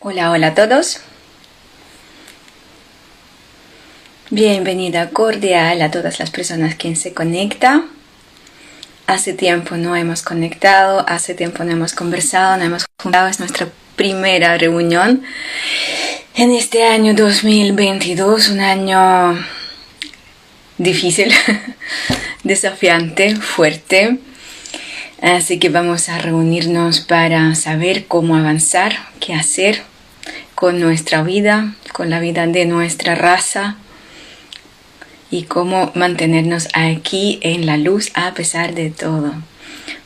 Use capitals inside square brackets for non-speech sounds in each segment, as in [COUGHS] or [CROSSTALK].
Hola, hola a todos. Bienvenida cordial a todas las personas que se conectan. Hace tiempo no hemos conectado, hace tiempo no hemos conversado, no hemos juntado. Es nuestra primera reunión en este año 2022, un año difícil, [LAUGHS] desafiante, fuerte. Así que vamos a reunirnos para saber cómo avanzar, qué hacer con nuestra vida, con la vida de nuestra raza y cómo mantenernos aquí en la luz a pesar de todo.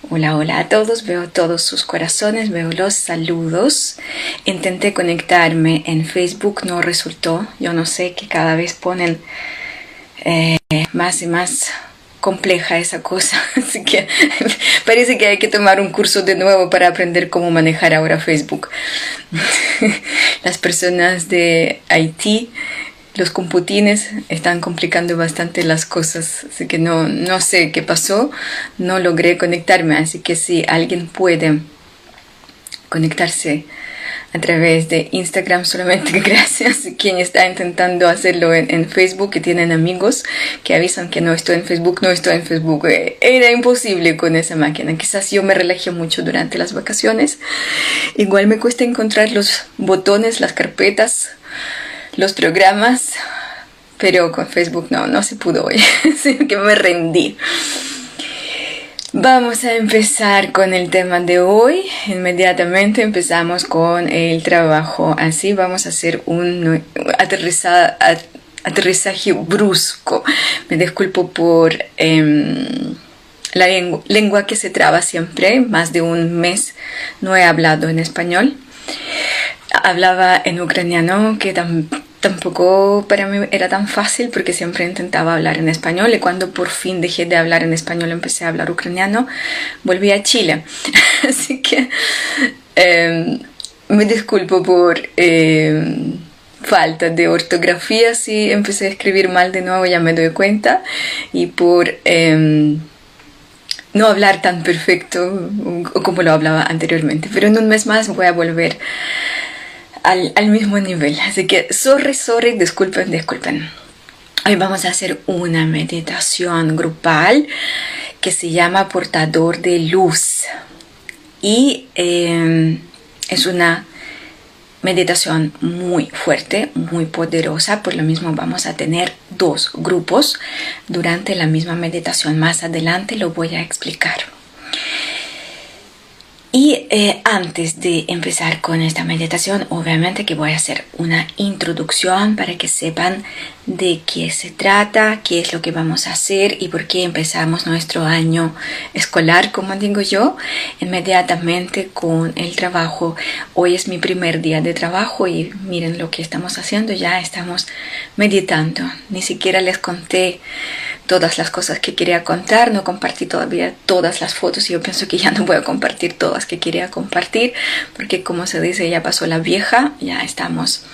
Hola, hola a todos, veo todos sus corazones, veo los saludos. Intenté conectarme en Facebook, no resultó. Yo no sé que cada vez ponen eh, más y más compleja esa cosa, [LAUGHS] así que parece que hay que tomar un curso de nuevo para aprender cómo manejar ahora Facebook. [LAUGHS] Las personas de Haití, los computines están complicando bastante las cosas, así que no, no sé qué pasó, no logré conectarme, así que si alguien puede conectarse a través de Instagram solamente [LAUGHS] gracias quien está intentando hacerlo en, Facebook que tienen amigos que avisan que no estoy en Facebook no estoy en Facebook. Eh, era imposible con esa máquina. Quizás yo me relajé mucho durante las vacaciones. Igual me cuesta encontrar los botones las carpetas los programas pero con Facebook no no se pudo hoy. [LAUGHS] Así que me rendí Vamos a empezar con el tema de hoy. Inmediatamente empezamos con el trabajo. Así vamos a hacer un aterrizaje brusco. Me disculpo por em, la lengua, que se traba siempre. Más de un mes no he hablado en español. Hablaba en ucraniano que también tampoco para mí era tan fácil porque siempre intentaba hablar en español y cuando por fin dejé de hablar en español empecé a hablar ucraniano, volví a Chile. [LAUGHS] Así que em, me disculpo por em, falta de ortografía si empecé a escribir mal de nuevo, ya me doy cuenta, y por em, no hablar tan perfecto como lo hablaba anteriormente. Pero en un mes más voy a volver al, al mismo nivel. Así que, sorry, sorry, disculpen, disculpen. Hoy vamos a hacer una meditación grupal que se llama portador de luz. Y em, es una meditación muy fuerte, muy poderosa. Por lo mismo vamos a tener dos grupos durante la misma meditación. Más adelante lo voy a explicar. Y eh, antes de empezar con esta meditación, obviamente que voy a hacer una introducción para que sepan de qué se trata, qué es lo que vamos a hacer y por qué empezamos nuestro año escolar, como digo yo, inmediatamente con el trabajo. Hoy es mi primer día de trabajo y miren lo que estamos haciendo, ya estamos meditando. Ni siquiera les conté todas las cosas que quería contar, no compartí todavía todas las fotos y yo pienso que ya no voy a compartir todas que quería compartir porque como se dice ya pasó la vieja, ya estamos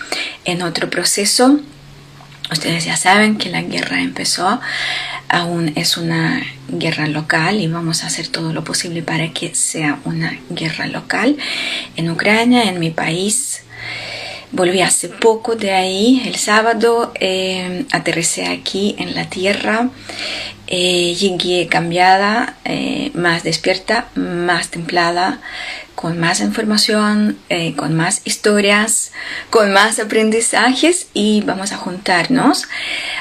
en otro proceso Ustedes ya saben que la guerra empezó, aún es una guerra local y vamos a hacer todo lo posible para que sea una guerra local. En Ucrania, en mi país, volví hace poco de ahí, el sábado, eh, aterricé aquí en la tierra, eh, llegué cambiada, eh, más despierta, más templada, con más información, eh, con más historias, con más aprendizajes y vamos a juntarnos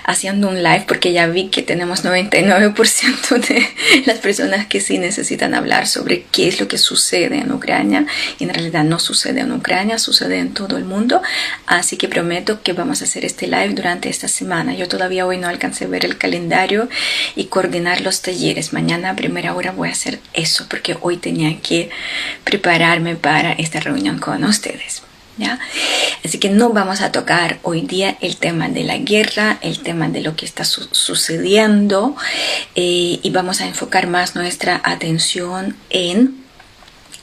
haciendo un live porque ya vi que tenemos 99% de las personas que sí necesitan hablar sobre qué es lo que sucede en Ucrania. Y en realidad no sucede en Ucrania, sucede en todo el mundo. Así que prometo que vamos a hacer este live durante esta semana. Yo todavía hoy no alcancé a ver el calendario y coordinar los talleres. Mañana a primera hora voy a hacer eso porque hoy tenía que preparar prepararme para esta reunión con ustedes. ¿Ya? Así que no vamos a tocar hoy día el tema de la guerra, el tema de lo que está sucediendo eh, y vamos a enfocar más nuestra atención en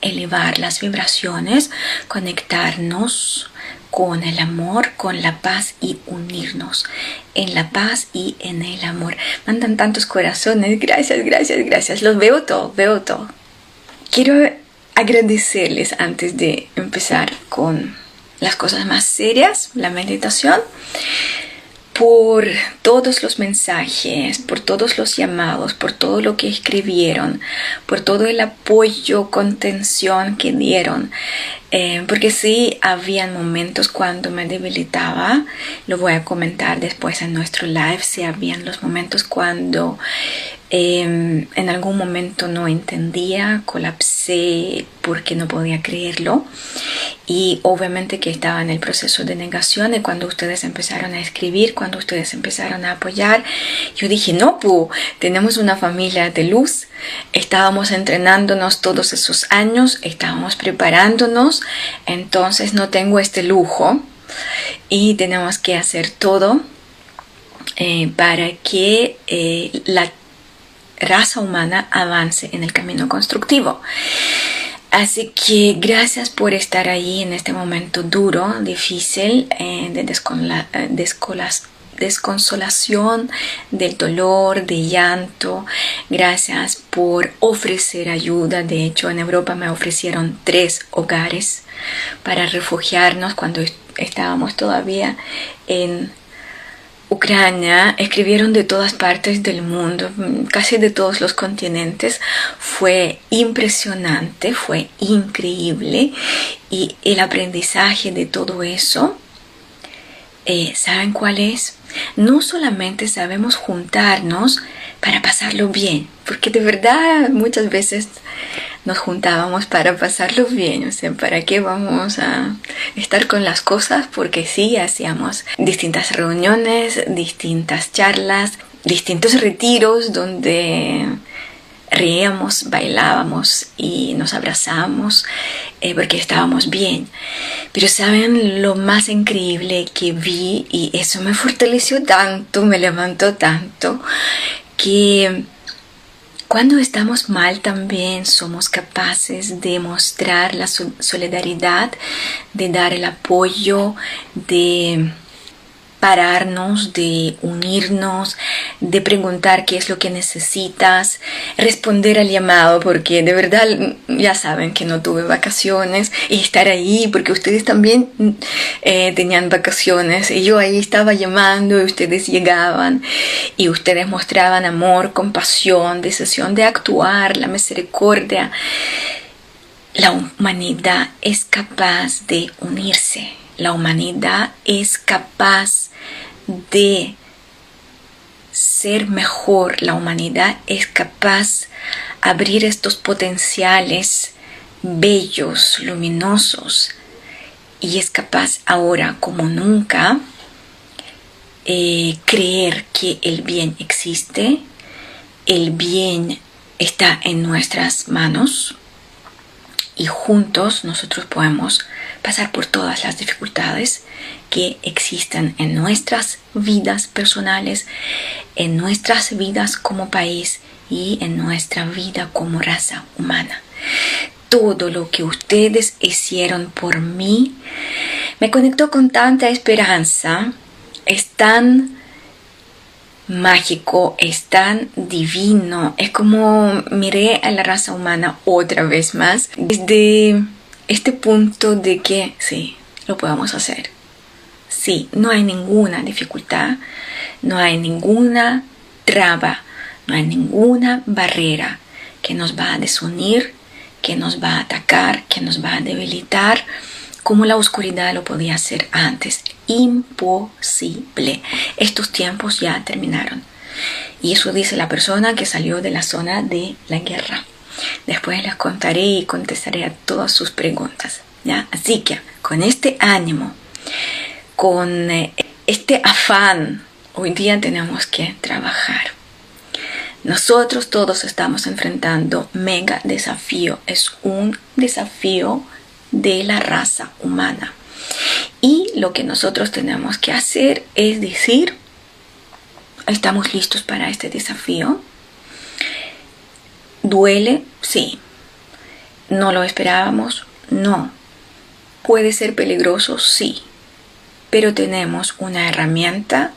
elevar las vibraciones, conectarnos con el amor, con la paz y unirnos en la paz y en el amor. Mandan tantos corazones, gracias, gracias, gracias. Los veo todo, veo todo. Quiero agradecerles antes de empezar con las cosas más serias, la meditación, por todos los mensajes, por todos los llamados, por todo lo que escribieron, por todo el apoyo, contención que dieron. Eh, porque sí, habían momentos cuando me debilitaba, lo voy a comentar después en nuestro live, sí habían los momentos cuando Em, en algún momento no entendía, colapsé porque no podía creerlo. Y obviamente que estaba en el proceso de negación y cuando ustedes empezaron a escribir, cuando ustedes empezaron a apoyar, yo dije, no, pu, tenemos una familia de luz, estábamos entrenándonos todos esos años, estábamos preparándonos, entonces no tengo este lujo y tenemos que hacer todo eh, para que eh, la raza humana avance en el camino constructivo. Así que gracias por estar ahí en este momento duro, difícil, eh, de eh, desconsolación, del dolor, de llanto. Gracias por ofrecer ayuda. De hecho, en Europa me ofrecieron tres hogares para refugiarnos cuando estábamos todavía en Ucrania escribieron de todas partes del mundo, casi de todos los continentes. Fue impresionante, fue increíble y el aprendizaje de todo eso, eh, ¿saben cuál es? No solamente sabemos juntarnos para pasarlo bien, porque de verdad muchas veces nos juntábamos para pasarlo bien, o sea, ¿para qué vamos a estar con las cosas? Porque sí, hacíamos distintas reuniones, distintas charlas, distintos retiros donde reíamos, bailábamos y nos abrazamos eh, porque estábamos bien. Pero saben lo más increíble que vi y eso me fortaleció tanto, me levantó tanto, que cuando estamos mal también somos capaces de mostrar la solidaridad, de dar el apoyo, de pararnos, de unirnos, de preguntar qué es lo que necesitas, responder al llamado, porque de verdad ya saben que no tuve vacaciones y estar ahí, porque ustedes también eh, tenían vacaciones y yo ahí estaba llamando y ustedes llegaban y ustedes mostraban amor, compasión, decisión de actuar, la misericordia. La humanidad es capaz de unirse la humanidad es capaz de ser mejor, la humanidad es capaz de abrir estos potenciales bellos, luminosos, y es capaz ahora como nunca eh, creer que el bien existe, el bien está en nuestras manos y juntos nosotros podemos pasar por todas las dificultades que existen en nuestras vidas personales, en nuestras vidas como país y en nuestra vida como raza humana. Todo lo que ustedes hicieron por mí me conectó con tanta esperanza, es tan mágico, es tan divino, es como miré a la raza humana otra vez más desde este punto de que sí, lo podemos hacer. Sí, no hay ninguna dificultad, no hay ninguna traba, no hay ninguna barrera que nos va a desunir, que nos va a atacar, que nos va a debilitar, como la oscuridad lo podía hacer antes. Imposible. Estos tiempos ya terminaron. Y eso dice la persona que salió de la zona de la guerra. Después les contaré y contestaré a todas sus preguntas. ¿ya? Así que con este ánimo, con eh, este afán, hoy día tenemos que trabajar. Nosotros todos estamos enfrentando mega desafío. Es un desafío de la raza humana. Y lo que nosotros tenemos que hacer es decir, estamos listos para este desafío ¿Duele? Sí. ¿No lo esperábamos? No. ¿Puede ser peligroso? Sí. Pero tenemos una herramienta,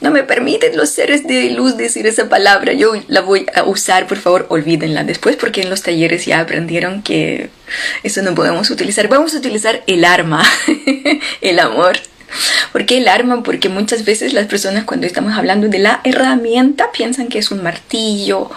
no me permiten los seres de luz decir esa palabra. Yo la voy a usar, por favor, olvídenla después porque en los talleres ya aprendieron que eso no podemos utilizar. Vamos a utilizar el arma, [LAUGHS] el amor. ¿Por qué el arma? Porque muchas veces las personas cuando estamos hablando de la herramienta piensan que es un martillo,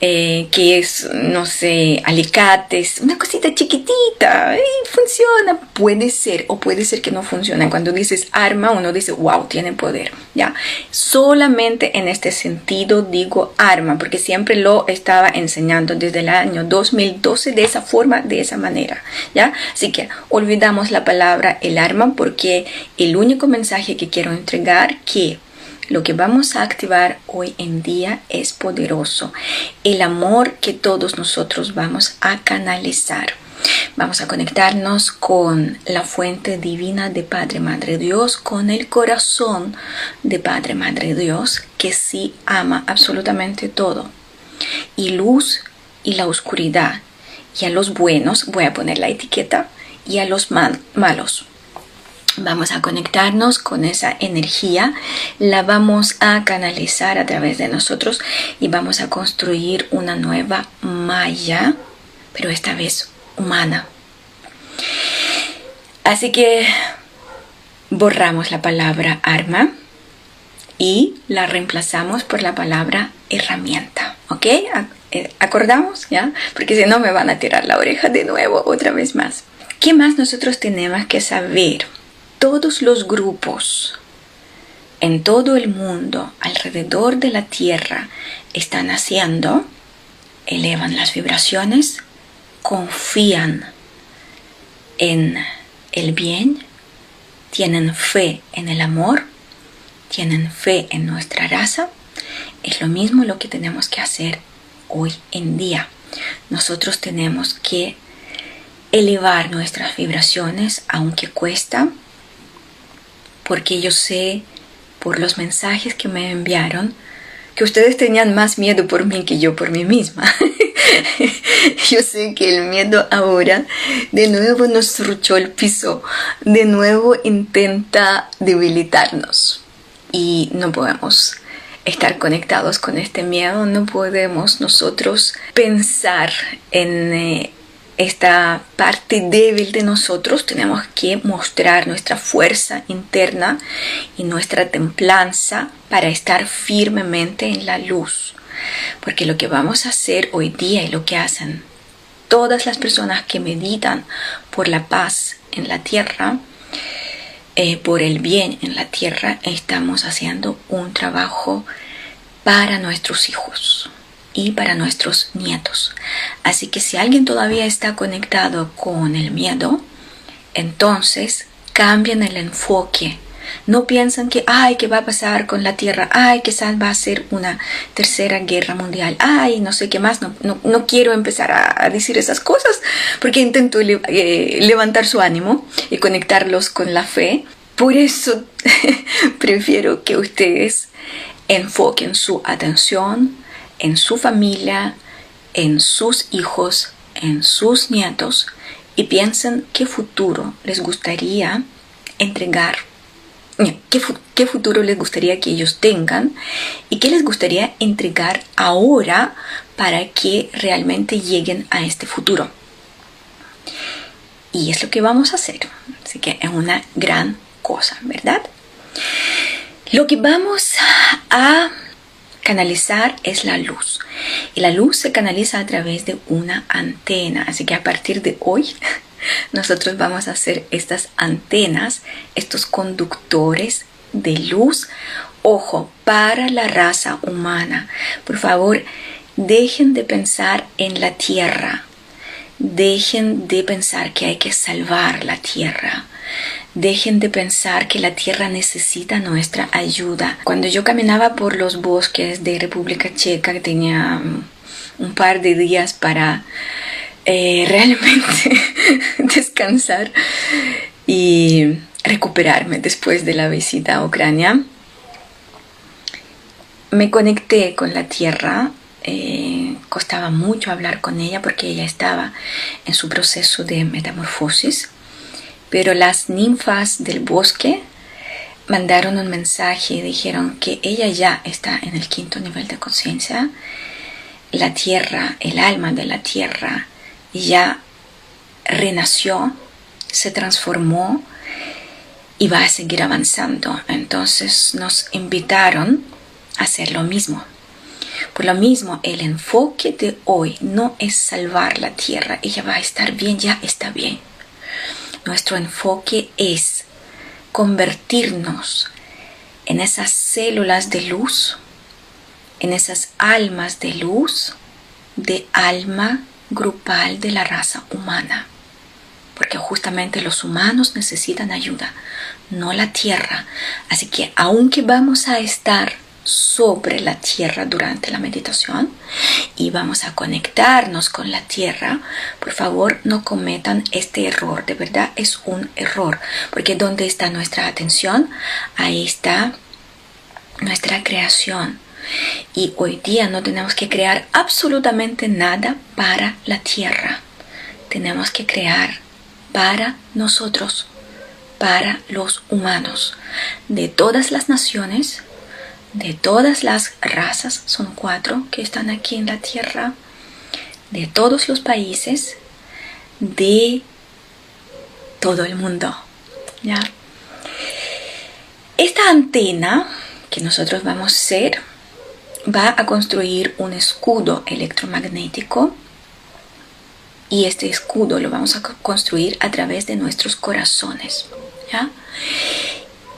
eh, que es, no sé, alicates, una cosita chiquitita y funciona. Puede ser o puede ser que no funcione. Cuando dices arma uno dice, wow, tiene poder. ¿ya? Solamente en este sentido digo arma porque siempre lo estaba enseñando desde el año 2012 de esa forma, de esa manera. ¿ya? Así que olvidamos la palabra el arma porque el único mensaje que quiero entregar que lo que vamos a activar hoy en día es poderoso. El amor que todos nosotros vamos a canalizar. Vamos a conectarnos con la fuente divina de Padre Madre Dios, con el corazón de Padre Madre Dios, que sí ama absolutamente todo. Y luz y la oscuridad. Y a los buenos, voy a poner la etiqueta, y a los malos. Vamos a conectarnos con esa energía, la vamos a canalizar a través de nosotros y vamos a construir una nueva malla, pero esta vez humana. Así que borramos la palabra arma y la reemplazamos por la palabra herramienta. ¿Ok? Eh, ¿Acordamos? ¿Ya? Porque si no me van a tirar la oreja de nuevo otra vez más. ¿Qué más nosotros tenemos que saber? Todos los grupos en todo el mundo, alrededor de la Tierra, están haciendo, elevan las vibraciones, confían en el bien, tienen fe en el amor, tienen fe en nuestra raza, es lo mismo lo que tenemos que hacer hoy en día. Nosotros tenemos que elevar nuestras vibraciones, aunque cuesta, porque yo sé por los mensajes que me enviaron que ustedes tenían más miedo por mí que yo por mí misma. [LAUGHS] yo sé que el miedo ahora de nuevo nos ruchó el piso, de nuevo intenta debilitarnos y no podemos estar conectados con este miedo, no podemos nosotros pensar en... Eh, esta parte débil de nosotros, tenemos que mostrar nuestra fuerza interna y nuestra templanza para estar firmemente en la luz. Porque lo que vamos a hacer hoy día y lo que hacen todas las personas que meditan por la paz en la tierra, eh, por el bien en la tierra, estamos haciendo un trabajo para nuestros hijos y para nuestros nietos. Así que si alguien todavía está conectado con el miedo, entonces cambien el enfoque. No piensan que, ay, ¿qué va a pasar con la Tierra? Ay, quizás va a ser una tercera guerra mundial. Ay, no sé qué más. No, no, quiero empezar a, decir esas cosas porque intento eh, levantar su ánimo y conectarlos con la fe. Por eso [LAUGHS] prefiero que ustedes enfoquen su atención en su familia, en sus hijos, en sus nietos y piensen qué futuro les gustaría entregar, qué, futuro les gustaría que ellos tengan y qué les gustaría entregar ahora para que realmente lleguen a este futuro. Y es lo que vamos a hacer. Así que es una gran cosa, ¿verdad? Lo que vamos a Canalizar es la luz y la luz se canaliza a través de una antena. Así que a partir de hoy [LAUGHS] nosotros vamos a hacer estas antenas, estos conductores de luz. Ojo, para la raza humana. Por favor, dejen de pensar en la tierra. Dejen de pensar que hay que salvar la tierra. Dejen de pensar que la tierra necesita nuestra ayuda. Cuando yo caminaba por los bosques de República Checa, tenía mm, un par de días para eh, [LAUGHS] realmente [LAUGHS] descansar y recuperarme después de la visita a Ucrania. Me conecté con la tierra, eh, costaba mucho hablar con ella porque ella estaba en su proceso de metamorfosis pero las ninfas del bosque mandaron un mensaje, dijeron que ella ya está en el quinto nivel de conciencia, la tierra, el alma de la tierra ya renació, se transformó y va a seguir avanzando. Entonces nos invitaron a hacer lo mismo. Por lo mismo, el enfoque de hoy no es salvar la tierra, ella va a estar bien, ya está bien. Nuestro enfoque es convertirnos en esas células de luz, en esas almas de luz, de alma grupal de la raza humana. Porque justamente los humanos necesitan ayuda, no la tierra. Así que aunque vamos a estar sobre la tierra durante la meditación y vamos a conectarnos con la tierra, por favor no cometan este error, de verdad es un error, porque donde está nuestra atención, ahí está nuestra creación. Y hoy día no tenemos que crear absolutamente nada para la tierra. Tenemos que crear para nosotros, para los humanos, de todas las naciones, de todas las razas, son cuatro que están aquí en la Tierra, de todos los países, de todo el mundo. ¿ya? Esta antena que nosotros vamos a hacer va a construir un escudo electromagnético y este escudo lo vamos a construir a través de nuestros corazones. ¿ya?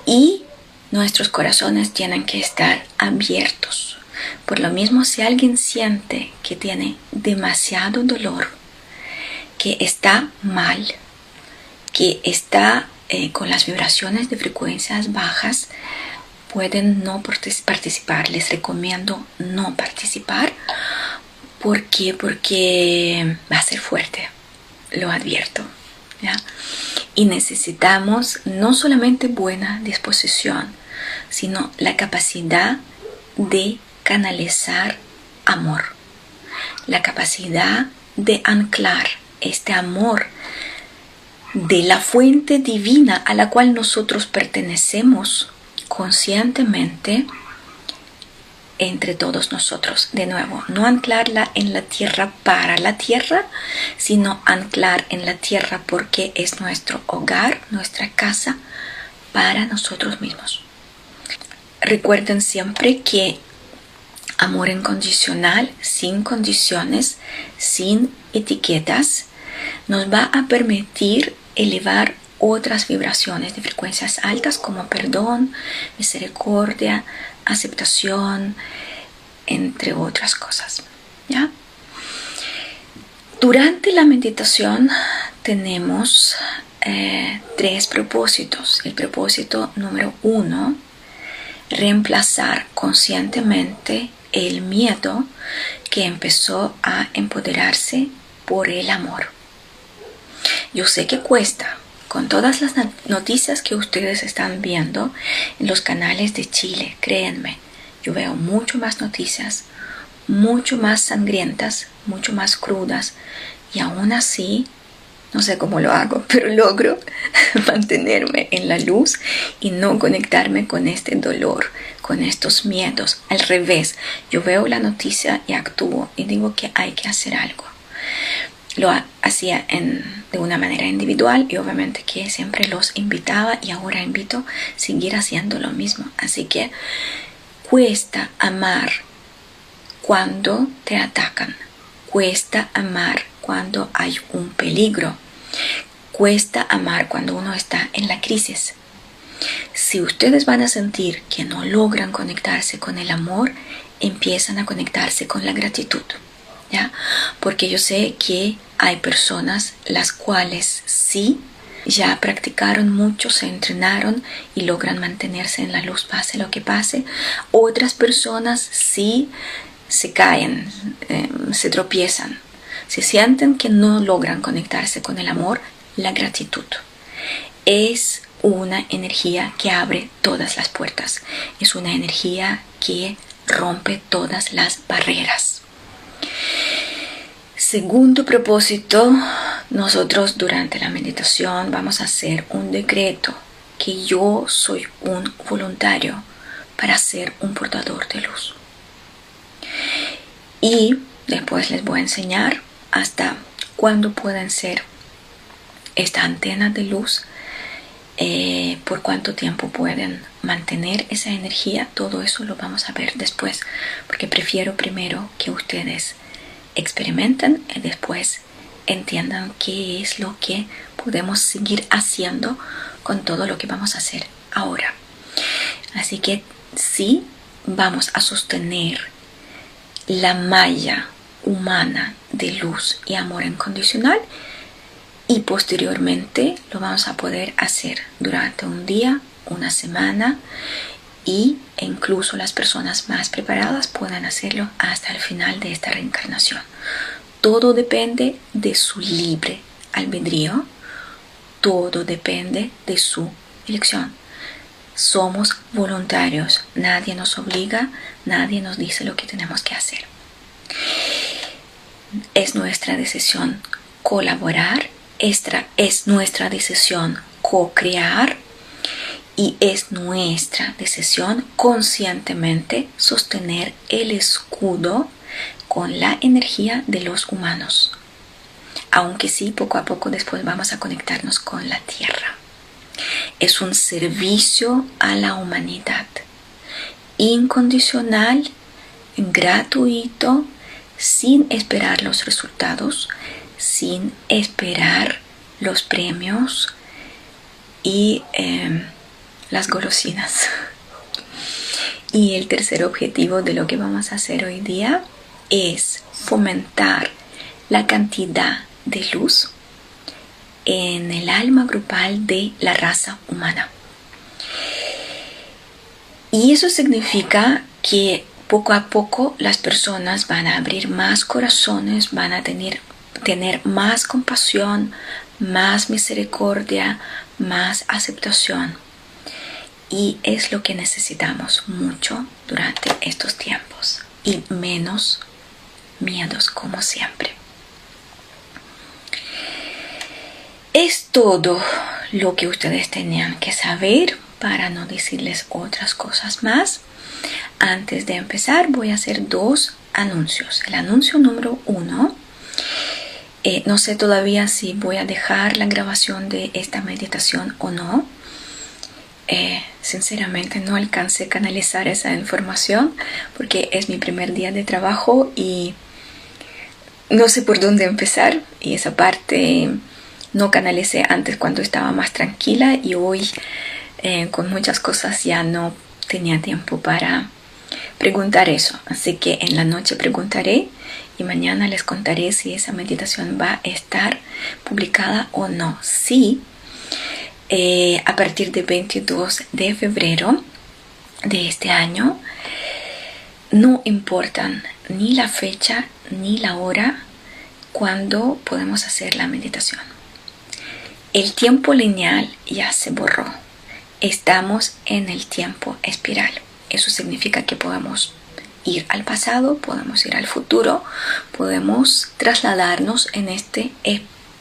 Y nuestros corazones tienen que estar abiertos. Por lo mismo, si alguien siente que tiene demasiado dolor, que está mal, que está eh, con las vibraciones de frecuencias bajas, pueden no participar. Les recomiendo no participar. ¿Por qué? Porque va a ser fuerte, lo advierto. Y necesitamos no solamente buena disposición, sino la capacidad de canalizar amor, la capacidad de anclar este amor de la fuente divina a la cual nosotros pertenecemos conscientemente entre todos nosotros. De nuevo, no anclarla en la tierra para la tierra, sino anclar en la tierra porque es nuestro hogar, nuestra casa, para nosotros mismos. Recuerden siempre que amor incondicional, sin condiciones, sin etiquetas, nos va a permitir elevar otras vibraciones de frecuencias altas como perdón, misericordia, aceptación, entre otras cosas. ¿ya? Durante la meditación tenemos eh, tres propósitos. El propósito número uno, reemplazar conscientemente el miedo que empezó a empoderarse por el amor. Yo sé que cuesta, con todas las noticias que ustedes están viendo en los canales de Chile, créanme, yo veo mucho más noticias, mucho más sangrientas, mucho más crudas y aún así, no sé cómo lo hago, [LAUGHS] pero logro [LAUGHS] mantenerme en la luz y no conectarme con este dolor, con estos miedos. Al revés, yo veo la noticia y actúo y digo que hay que hacer algo lo hacía en, de una manera individual y obviamente que siempre los invitaba y ahora invito a seguir haciendo lo mismo. Así que cuesta amar cuando te atacan, cuesta amar cuando hay un peligro, cuesta amar cuando uno está en la crisis. Si ustedes van a sentir que no logran conectarse con el amor, empiezan a conectarse con la gratitud. ¿Ya? Porque yo sé que hay personas las cuales sí ya practicaron mucho, se entrenaron y logran mantenerse en la luz pase lo que pase. Otras personas sí se caen, em, se tropiezan, se sienten que no logran conectarse con el amor, la gratitud. Es una energía que abre todas las puertas, es una energía que rompe todas las barreras. Segundo propósito, nosotros durante la meditación vamos a hacer un decreto que yo soy un voluntario para ser un portador de luz. Y después les voy a enseñar hasta cuándo pueden ser esta antena de luz, eh, por cuánto tiempo pueden mantener esa energía, todo eso lo vamos a ver después, porque prefiero primero que ustedes experimenten y después entiendan qué es lo que podemos seguir haciendo con todo lo que vamos a hacer ahora. Así que sí vamos a sostener la malla humana de luz y amor incondicional y posteriormente lo vamos a poder hacer durante un día, una semana y incluso las personas más preparadas puedan hacerlo hasta el final de esta reencarnación. Todo depende de su libre albedrío, todo depende de su elección. Somos voluntarios, nadie nos obliga, nadie nos dice lo que tenemos que hacer. Es nuestra decisión colaborar, esta es nuestra decisión co-crear y es nuestra decisión conscientemente sostener el escudo con la energía de los humanos. Aunque sí, poco a poco después vamos a conectarnos con la tierra. Es un servicio a la humanidad. Incondicional, gratuito, sin esperar los resultados, sin esperar los premios y em, las golosinas. Y el tercer objetivo de lo que vamos a hacer hoy día es fomentar la cantidad de luz en el alma grupal de la raza humana. Y eso significa que poco a poco las personas van a abrir más corazones, van a tener, tener más compasión, más misericordia, más aceptación. Y es lo que necesitamos mucho durante estos tiempos y menos miedos como siempre. Es todo lo que ustedes tenían que saber para no decirles otras cosas más. Antes de empezar voy a hacer dos anuncios. El anuncio número uno, eh, no sé todavía si voy a dejar la grabación de esta meditación o no. Eh, sinceramente no alcancé a canalizar esa información porque es mi primer día de trabajo y no sé por dónde empezar y esa parte no canalicé antes cuando estaba más tranquila y hoy eh, con muchas cosas ya no tenía tiempo para preguntar eso. Así que en la noche preguntaré y mañana les contaré si esa meditación va a estar publicada o no. Sí, eh, a partir del 22 de febrero de este año, no importan ni la fecha ni la hora cuando podemos hacer la meditación. El tiempo lineal ya se borró. Estamos en el tiempo espiral. Eso significa que podemos ir al pasado, podemos ir al futuro, podemos trasladarnos en este,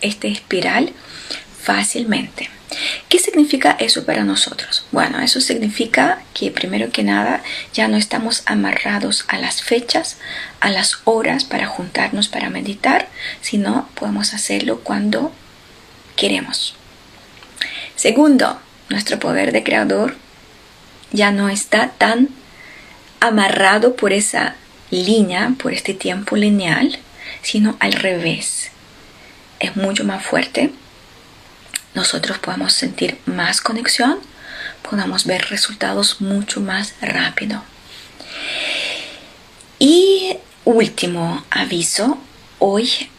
este espiral fácilmente. ¿Qué significa eso para nosotros? Bueno, eso significa que primero que nada ya no estamos amarrados a las fechas, a las horas para juntarnos para meditar, sino podemos hacerlo cuando queremos. Segundo, nuestro poder de creador ya no está tan amarrado por esa línea, por este tiempo lineal, sino al revés. Es mucho más fuerte. Nosotros podemos sentir más conexión, podemos ver resultados mucho más rápido. Y último aviso, hoy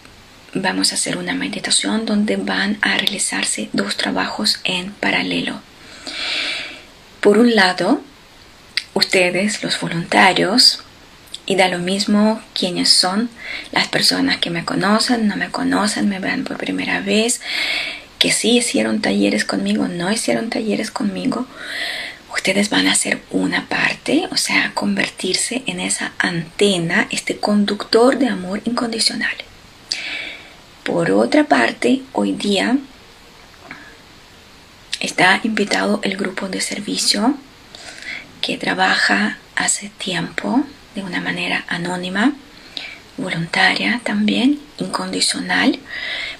vamos a hacer una meditación donde van a realizarse dos trabajos en paralelo. Por un lado, ustedes, los voluntarios, y da lo mismo quiénes son las personas que me conocen, no me conocen, me ven por primera vez, que sí hicieron talleres conmigo, no hicieron talleres conmigo. Ustedes van a ser una parte, o sea, convertirse en esa antena, este conductor de amor incondicional. Por otra parte, hoy día está invitado el grupo de servicio que trabaja hace tiempo de una manera anónima, voluntaria también, incondicional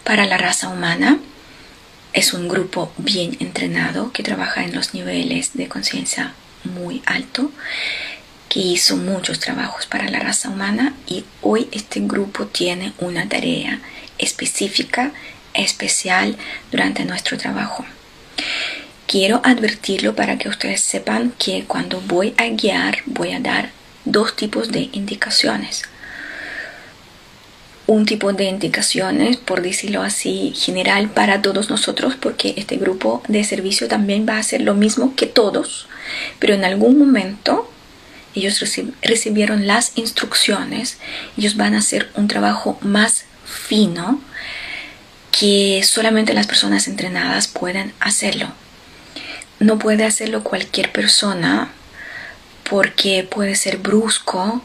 para la raza humana. Es un grupo bien entrenado que trabaja en los niveles de conciencia muy alto, que hizo muchos trabajos para la raza humana y hoy este grupo tiene una tarea específica, especial durante nuestro trabajo. Quiero advertirlo para que ustedes sepan que cuando voy a guiar voy a dar dos tipos de indicaciones. Un tipo de indicaciones, por decirlo así, general para todos nosotros, porque este grupo de servicio también va a hacer lo mismo que todos, pero en algún momento ellos recibieron las instrucciones, ellos van a hacer un trabajo más fino que solamente las personas entrenadas pueden hacerlo. No puede hacerlo cualquier persona porque puede ser brusco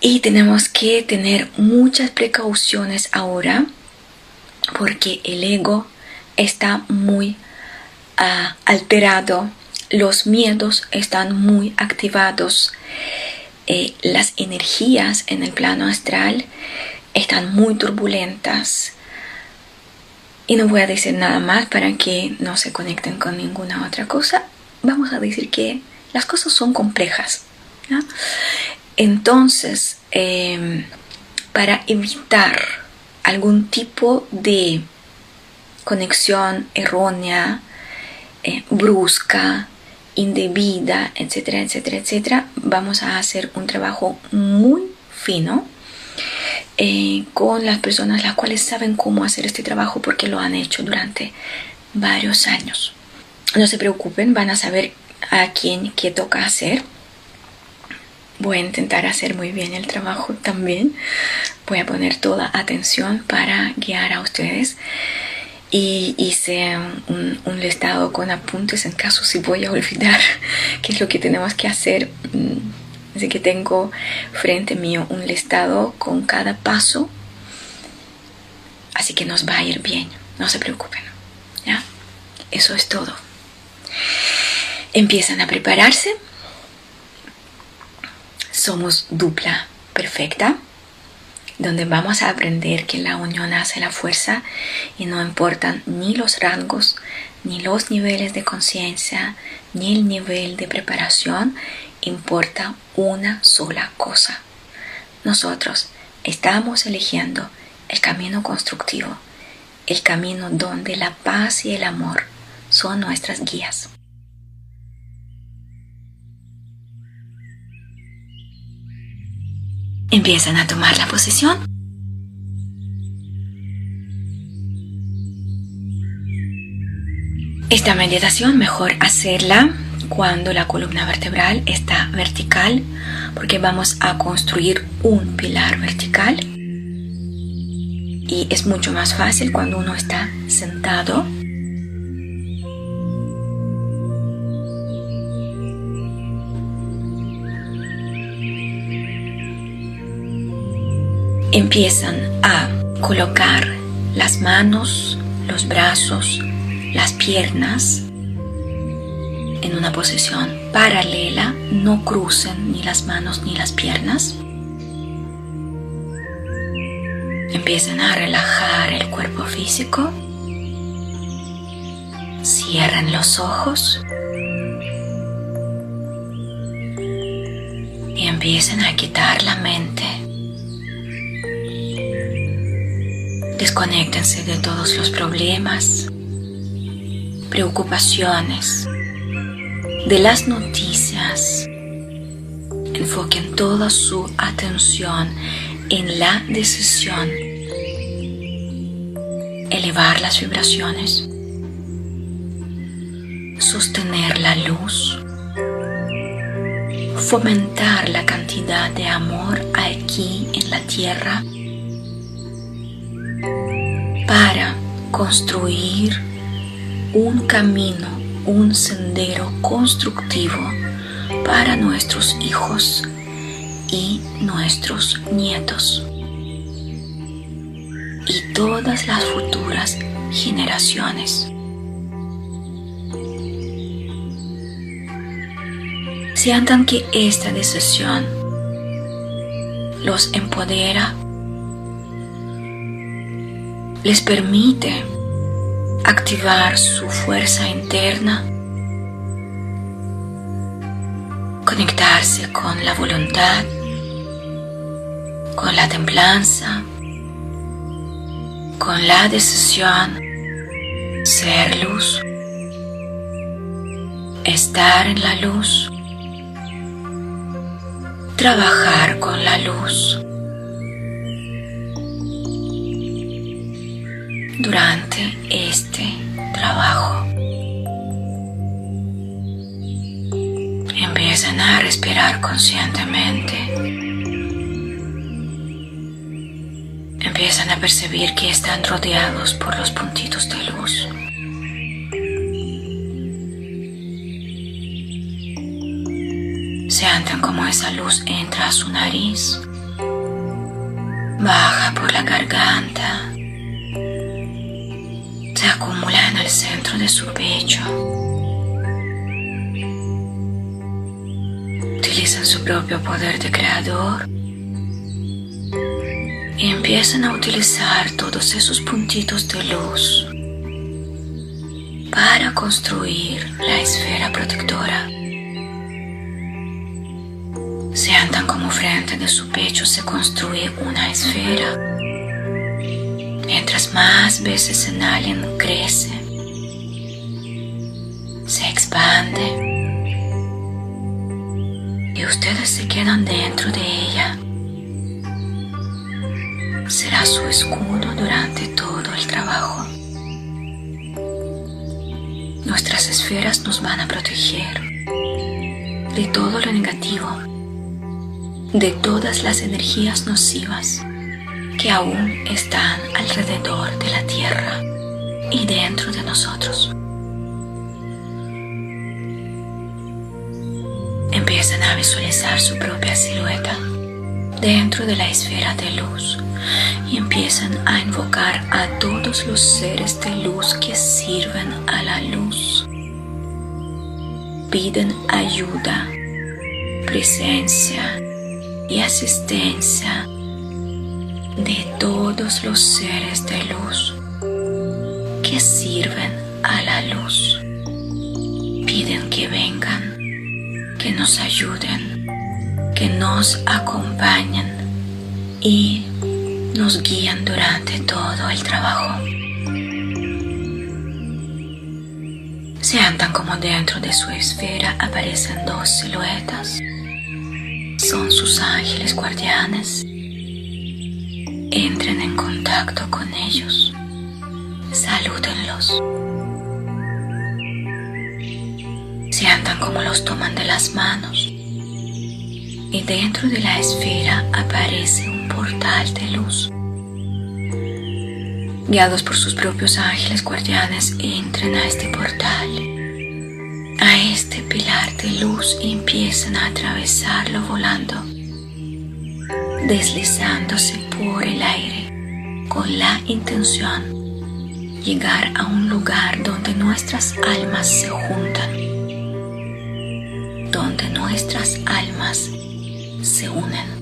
y tenemos que tener muchas precauciones ahora porque el ego está muy ah, alterado, los miedos están muy activados, eh, las energías en el plano astral están muy turbulentas y no voy a decir nada más para que no se conecten con ninguna otra cosa. Vamos a decir que las cosas son complejas. Entonces, em, para evitar algún tipo de conexión errónea, eh, brusca, indebida, etcétera, etcétera, etcétera, vamos a hacer un trabajo muy fino eh, con las personas las cuales saben cómo hacer este trabajo porque lo han hecho durante varios años. No se preocupen, van a saber a quién qué toca hacer. Voy a intentar hacer muy bien el trabajo también. Voy a poner toda atención para guiar a ustedes. Y hice un, listado con apuntes en caso si voy a olvidar [LAUGHS] qué es lo que tenemos que hacer mm, Así que tengo frente mío un listado con cada paso. Así que nos va a ir bien. No se preocupen. ¿Ya? Eso es todo. Empiezan a prepararse. Somos dupla perfecta donde vamos a aprender que la unión hace la fuerza y no importan ni los rangos, ni los niveles de conciencia, ni el nivel de preparación, importa una sola cosa. Nosotros estamos eligiendo el camino constructivo, el camino donde la paz y el amor son nuestras guías. Empiezan a tomar la posición. Esta meditación mejor hacerla cuando la columna vertebral está vertical porque vamos a construir un pilar vertical y es mucho más fácil cuando uno está sentado empiezan a colocar las manos, los brazos, las piernas en una posición paralela, no crucen ni las manos ni las piernas. Empiecen a relajar el cuerpo físico. Cierren los ojos. Y empiecen a quitar la mente. Desconéctense de todos los problemas, preocupaciones, de las noticias. Enfoquen toda su atención en la decisión. Elevar las vibraciones. Sostener la luz. Fomentar la cantidad de amor aquí en la tierra para construir un camino, un sendero constructivo para nuestros hijos y nuestros nietos y todas las futuras generaciones. Sientan que esta decisión los empodera les permite activar su fuerza interna, conectarse con la voluntad, con la templanza, con la decisión, ser luz, estar en la luz, trabajar con la luz. Durante este trabajo, empiezan a respirar conscientemente. empiezan a percibir que están rodeados por los puntitos de luz. Sientan como esa luz entra a su nariz, baja por la garganta, acumula en el centro de su pecho. Utilizan su propio poder de creador y empiezan a utilizar todos esos puntitos de luz para construir la esfera protectora. Sientan como frente de su pecho se construye una esfera. Más veces inhalen, crece, se expande y ustedes se quedan dentro de ella será su escudo durante todo el trabajo. Nuestras esferas nos van a proteger de todo lo negativo, de todas las energías nocivas que aún están alrededor de la Tierra y dentro de nosotros. Empiezan a visualizar su propia silueta dentro de la esfera de luz y empiezan a invocar a todos los seres de luz que sirven a la luz. Piden ayuda, presencia y asistencia de todos los seres de luz que sirven a la luz. Piden que vengan, que nos ayuden, que nos acompañen y nos guían durante todo el trabajo. Sientan como dentro de su esfera aparecen dos siluetas. Son sus ángeles guardianes. Entren en contacto con ellos. Salúdenlos. Sientan como los toman de las manos. Y dentro de la esfera aparece un portal de luz. Guiados por sus propios ángeles guardianes, entren a este portal, a este pilar de luz y empiezan a atravesarlo volando, deslizándose por el aire con la intención llegar a un lugar donde nuestras almas se juntan, donde nuestras almas se unen.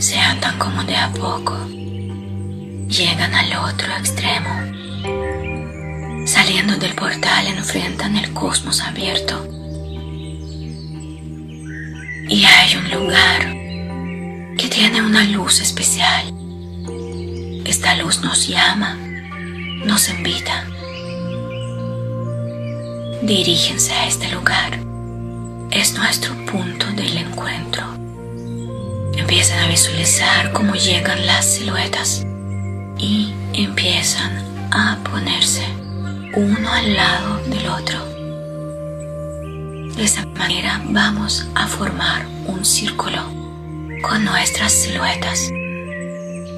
se andan como de a poco, llegan al otro extremo. Saliendo del portal enfrentan el cosmos abierto. Y hay un lugar que tiene una luz especial. Esta luz nos llama, nos invita. Dirígense a este lugar. Es nuestro punto del encuentro. Empiezan a visualizar cómo llegan las siluetas y empiezan a ponerse uno al lado del otro. De esa manera vamos a formar un círculo con nuestras siluetas.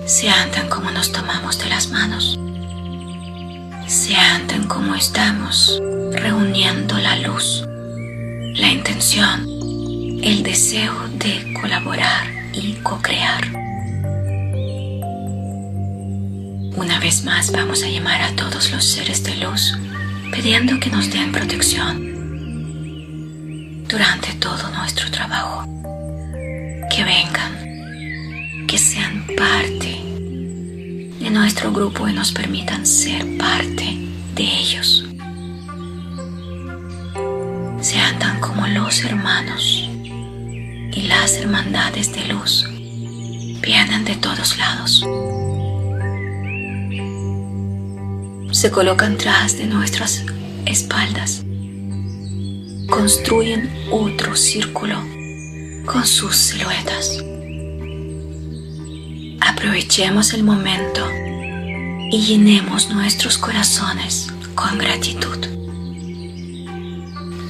Sientan como nos tomamos de las manos. Sientan como estamos reuniendo la luz, la intención, el deseo de colaborar y co-crear. Una vez más vamos a llamar a todos los seres de luz pidiendo que nos den protección durante todo nuestro trabajo. Que vengan, que sean parte de nuestro grupo y nos permitan ser parte de ellos. Sean tan como los hermanos y las hermandades de luz vienen de todos lados. Se colocan tras de nuestras espaldas. Construyen otro círculo con sus siluetas. Aprovechemos el momento y llenemos nuestros corazones con gratitud.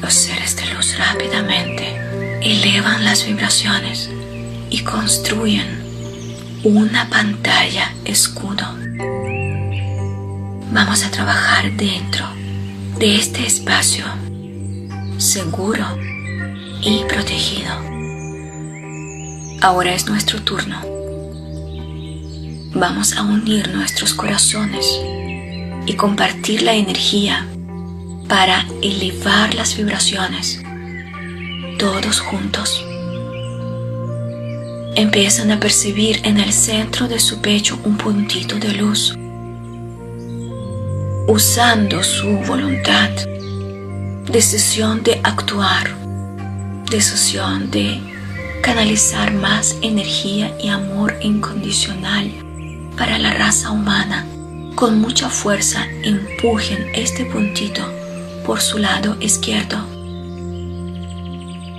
Los seres de luz rápidamente elevan las vibraciones y construyen una pantalla escudo. Vamos a trabajar dentro de este espacio seguro y protegido. Ahora es nuestro turno. Vamos a unir nuestros corazones y compartir la energía para elevar las vibraciones todos juntos empiezan a percibir en el centro de su pecho un puntito de luz. Usando su voluntad, decisión de actuar, decisión de canalizar más energía y amor incondicional para la raza humana, con mucha fuerza empujen este puntito por su lado izquierdo.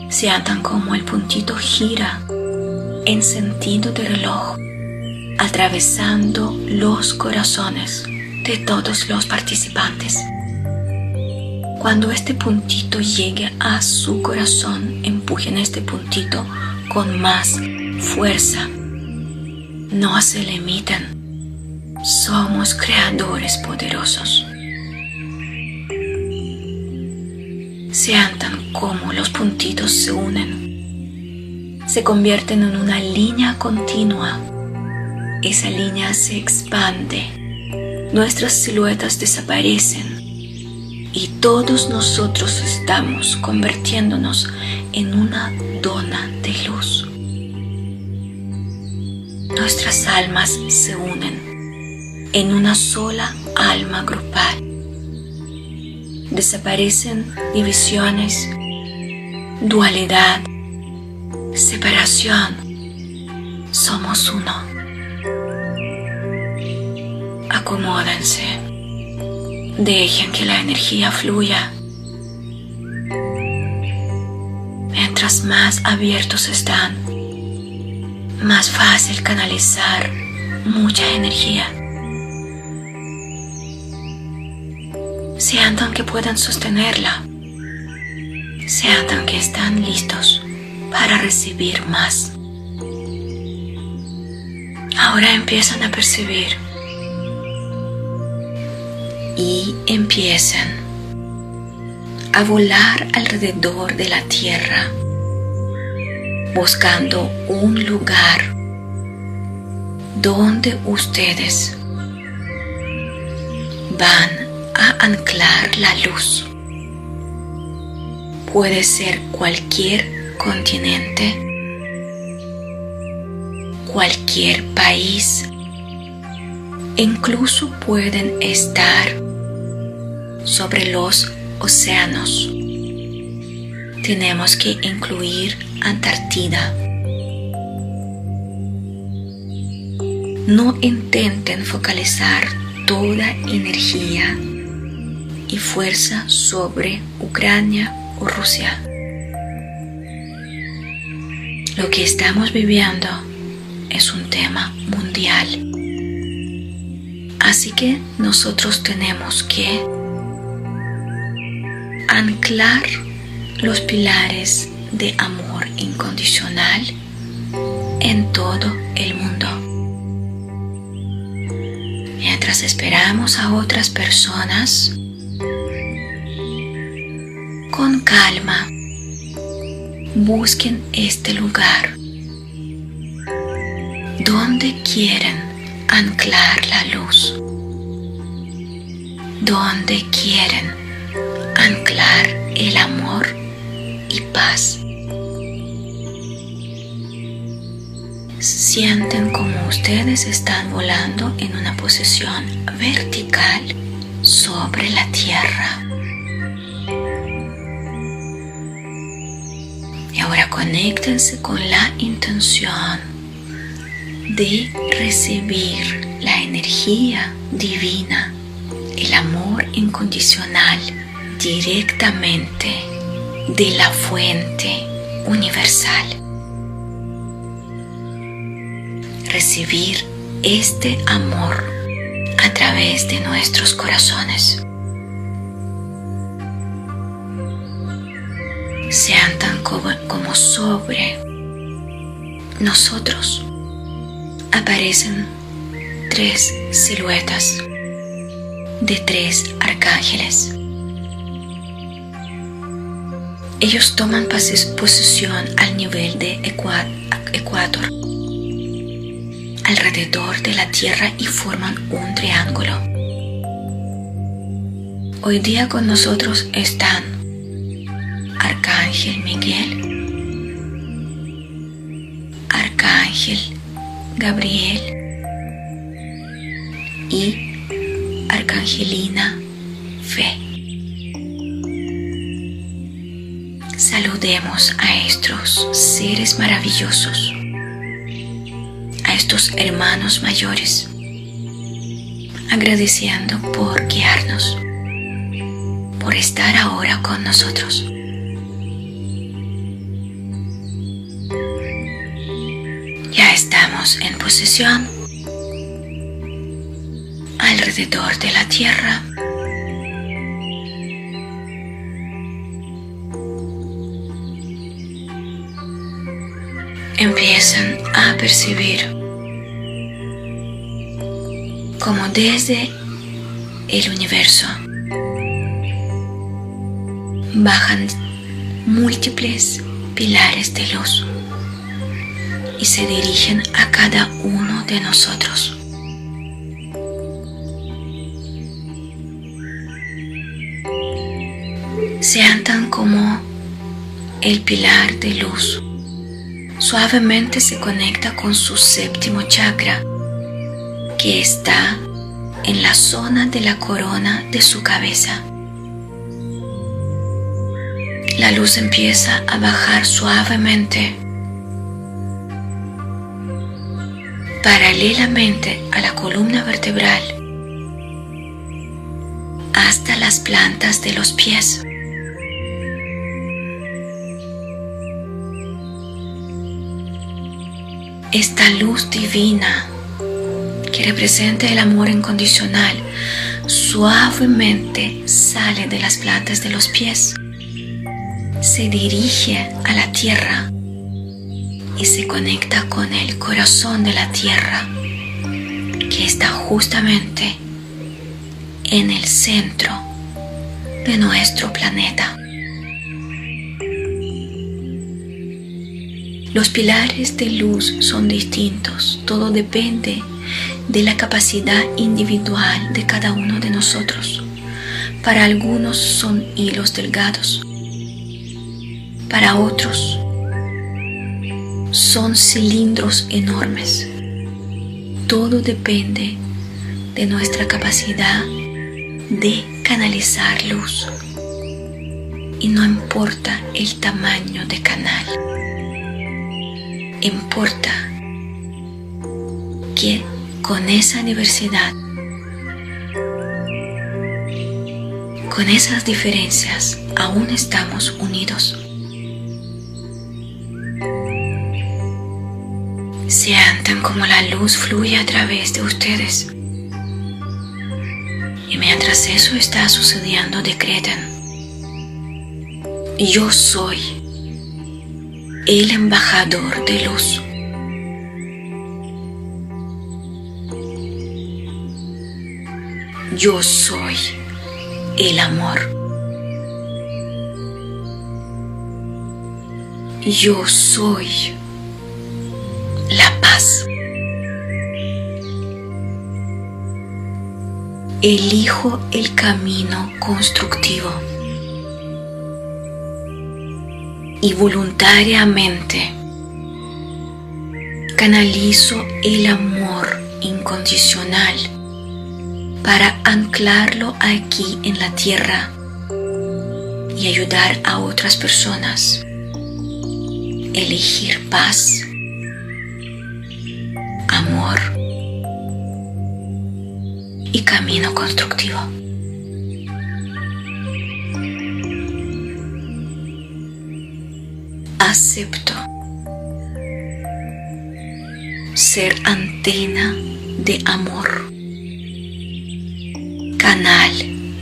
Sientan como el puntito gira en sentido de reloj, atravesando los corazones de todos los participantes. Cuando este puntito llegue a su corazón, empujen este puntito con más fuerza. No se limiten. Somos creadores poderosos. Sientan cómo los puntitos se unen se convierten en una línea continua. Esa línea se expande, nuestras siluetas desaparecen y todos nosotros estamos convirtiéndonos en una dona de luz. Nuestras almas se unen en una sola alma grupal. Desaparecen divisiones, dualidad, separación, somos uno. Acomódense, dejen que la energía fluya. Mientras más abiertos están, más fácil canalizar mucha energía. Sientan que pueden sostenerla. Sientan que están listos para recibir más. Ahora empiezan a percibir y empiezan a volar alrededor de la tierra buscando un lugar donde ustedes van a anclar la luz. Puede ser cualquier continente, cualquier país, incluso pueden estar sobre los océanos. Tenemos que incluir Antártida. No intenten focalizar toda energía y fuerza sobre Ucrania o Rusia. Lo que estamos viviendo es un tema mundial. Así que nosotros tenemos que anclar los pilares de amor incondicional en todo el mundo. Mientras esperamos a otras personas, con calma, busquen este lugar donde quieren anclar la luz, donde quieren anclar el amor y paz. Sienten como ustedes están volando en una posición vertical sobre la tierra. Y ahora conéctense con la intención de recibir la energía divina, el amor incondicional directamente de la fuente universal. recibir este amor a través de nuestros corazones. Sean tan como sobre nosotros aparecen tres siluetas de tres arcángeles. Ellos toman posesión al nivel de Ecuador alrededor de la Tierra y forman un triángulo. Hoy día con nosotros están Arcángel Miguel, Arcángel Gabriel y Arcangelina Fe. Saludemos a estos seres maravillosos estos hermanos mayores, agradeciendo por guiarnos, por estar ahora con nosotros. Ya estamos en posesión alrededor de la tierra. Empiezan a percibir como desde el universo bajan múltiples pilares de luz y se dirigen a cada uno de nosotros. Sean tan como el pilar de luz suavemente se conecta con su séptimo chakra que está en la zona de la corona de su cabeza. La luz empieza a bajar suavemente paralelamente a la columna vertebral hasta las plantas de los pies. Esta luz divina que representa el amor incondicional, suavemente sale de las plantas de los pies, se dirige a la tierra y se conecta con el corazón de la tierra que está justamente en el centro de nuestro planeta. Los pilares de luz son distintos, todo depende de la capacidad individual de cada uno de nosotros. Para algunos son hilos delgados, para otros son cilindros enormes. Todo depende de nuestra capacidad de canalizar luz. Y no importa el tamaño de canal, importa que con esa diversidad, con esas diferencias, aún estamos unidos. Sientan como la luz fluye a través de ustedes. Y mientras eso está sucediendo, decreten, yo soy el embajador de luz. yo soy el amor. Yo soy la paz. Elijo el camino constructivo. Y voluntariamente canalizo el amor incondicional para anclarlo aquí en la tierra y ayudar a otras personas. Elegir paz, amor y camino constructivo. Acepto ser antena de amor, canal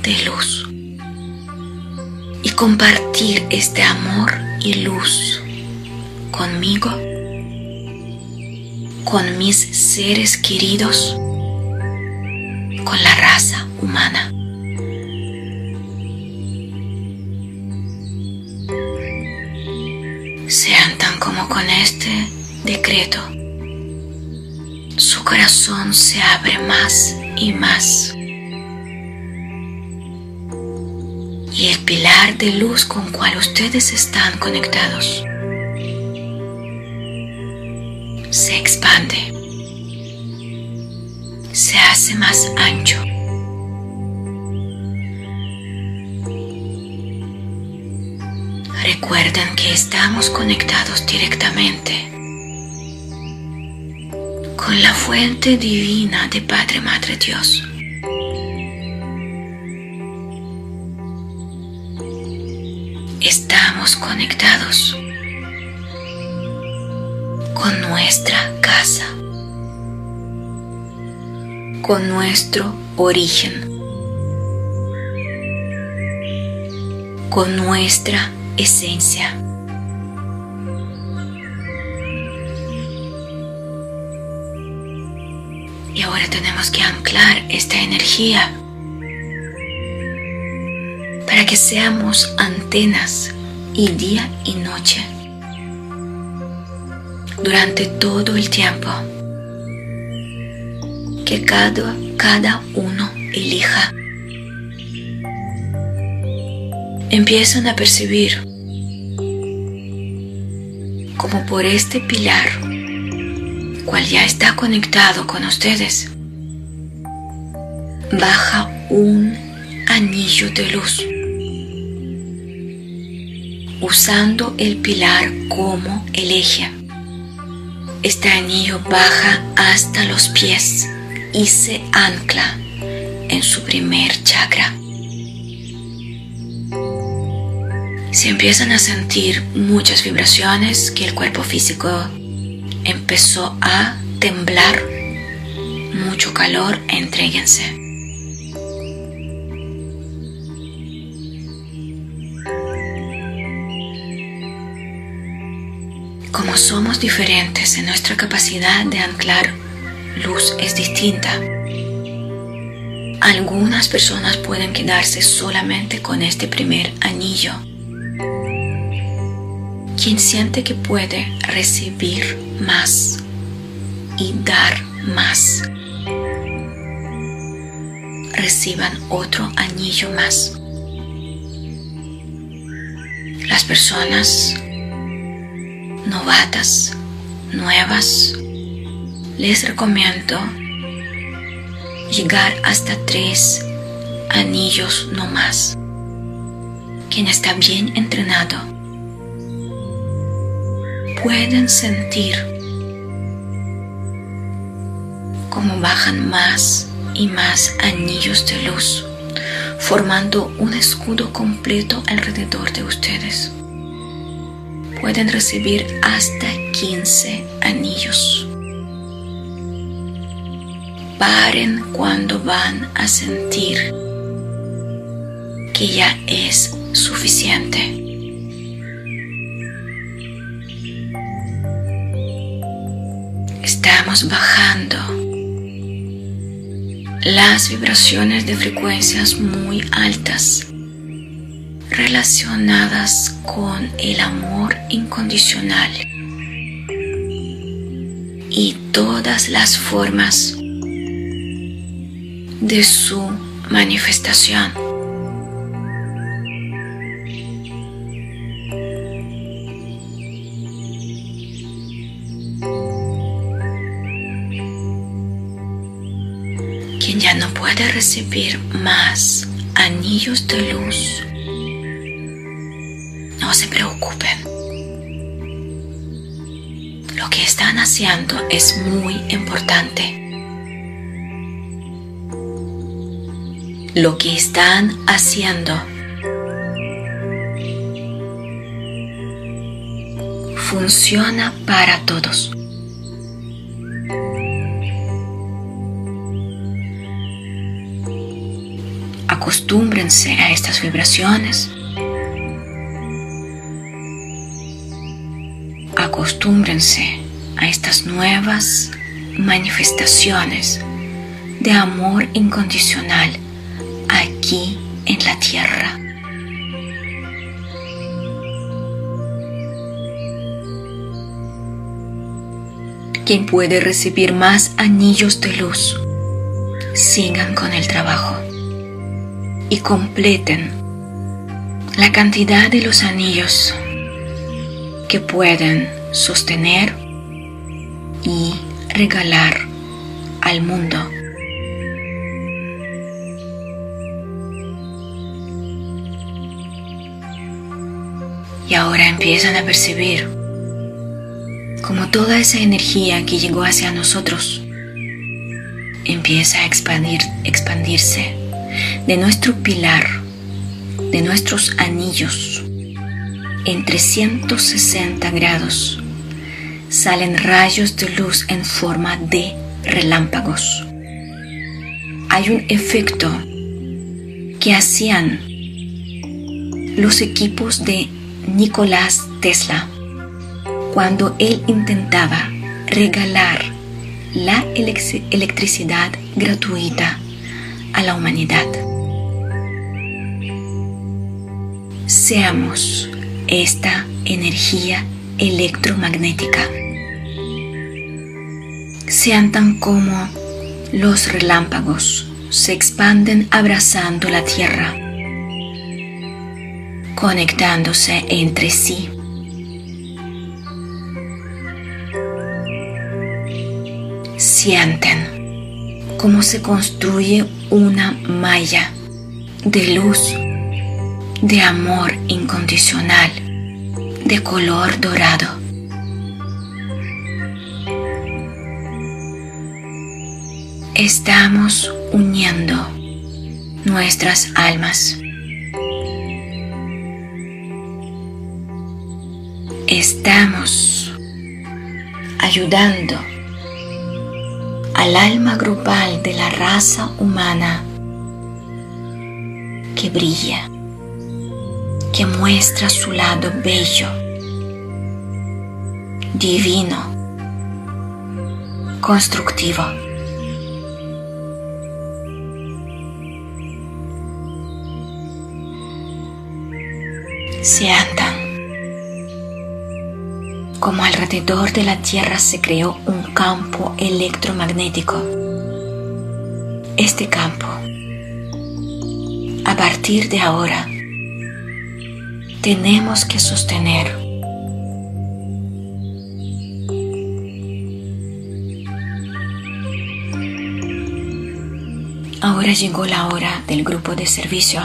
de luz y compartir este amor y luz conmigo, con mis seres queridos, con la raza humana. Con este decreto, su corazón se abre más y más. y el pilar de luz con cual ustedes están conectados se expande, se hace más ancho. Recuerden que estamos conectados directamente con la fuente divina de Padre Madre Dios. estamos conectados con nuestra casa, con nuestro origen, con nuestra esencia. Y ahora tenemos que anclar esta energía para que seamos antenas y día y noche durante todo el tiempo que cada, cada uno elija. Empiezan a percibir como por este pilar, cual ya está conectado con ustedes, baja un anillo de luz usando el pilar como el eje. Este anillo baja hasta los pies y se ancla en su primer chakra. Se empiezan a sentir muchas vibraciones que el cuerpo físico empezó a temblar, mucho calor, entréguense. Como somos diferentes en nuestra capacidad de anclar, luz es distinta. Algunas personas pueden quedarse solamente con este primer anillo. Quien siente que puede recibir más y dar más, reciban otro anillo más. Las personas novatas, nuevas, les recomiendo llegar hasta tres anillos no más. Quien está bien entrenado pueden sentir cómo bajan más y más anillos de luz, formando un escudo completo alrededor de ustedes pueden recibir hasta 15 anillos. Paren cuando van a sentir que ya es suficiente. Estamos bajando las vibraciones de frecuencias muy altas relacionadas con el amor incondicional y todas las formas de su manifestación. Recibir más anillos de luz, no se preocupen. Lo que están haciendo es muy importante. Lo que están haciendo funciona para todos. Acostúmbrense a estas vibraciones. Acostúmbrense a estas nuevas manifestaciones de amor incondicional aquí en la tierra. Quien puede recibir más anillos de luz, sigan con el trabajo y completen la cantidad de los anillos que pueden sostener y regalar al mundo. Y ahora empiezan a percibir como toda esa energía que llegó hacia nosotros empieza a expandir, expandirse de nuestro pilar, de nuestros anillos, en 360 grados salen rayos de luz en forma de relámpagos. Hay un efecto que hacían los equipos de Nicolás Tesla cuando él intentaba regalar la electricidad gratuita a la humanidad. Seamos esta energía electromagnética. Sean tan como los relámpagos se expanden abrazando la Tierra, conectándose entre sí. Sienten cómo se construye una malla de luz, de amor incondicional, de color dorado. Estamos uniendo nuestras almas. Estamos ayudando al alma grupal de la raza humana que brilla, que muestra su lado bello, divino, constructivo. Sientan como alrededor de la Tierra se creó un campo electromagnético. Este campo, a partir de ahora, tenemos que sostener. Ahora llegó la hora del grupo de servicio.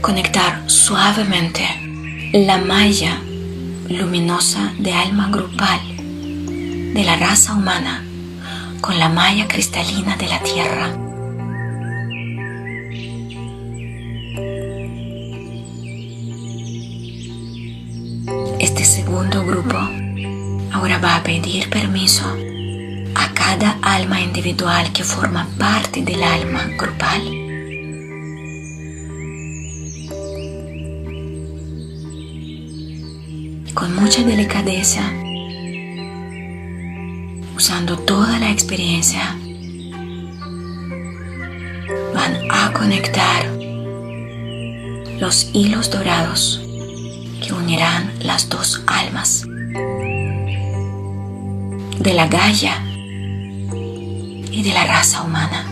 Conectar suavemente la malla luminosa de alma grupal de la raza humana con la malla cristalina de la Tierra. A cada alma individual que forma parte del alma grupal. Con mucha delicadeza, usando toda la experiencia, van a conectar los hilos dorados que unirán las dos almas de la Gaia y de la raza humana.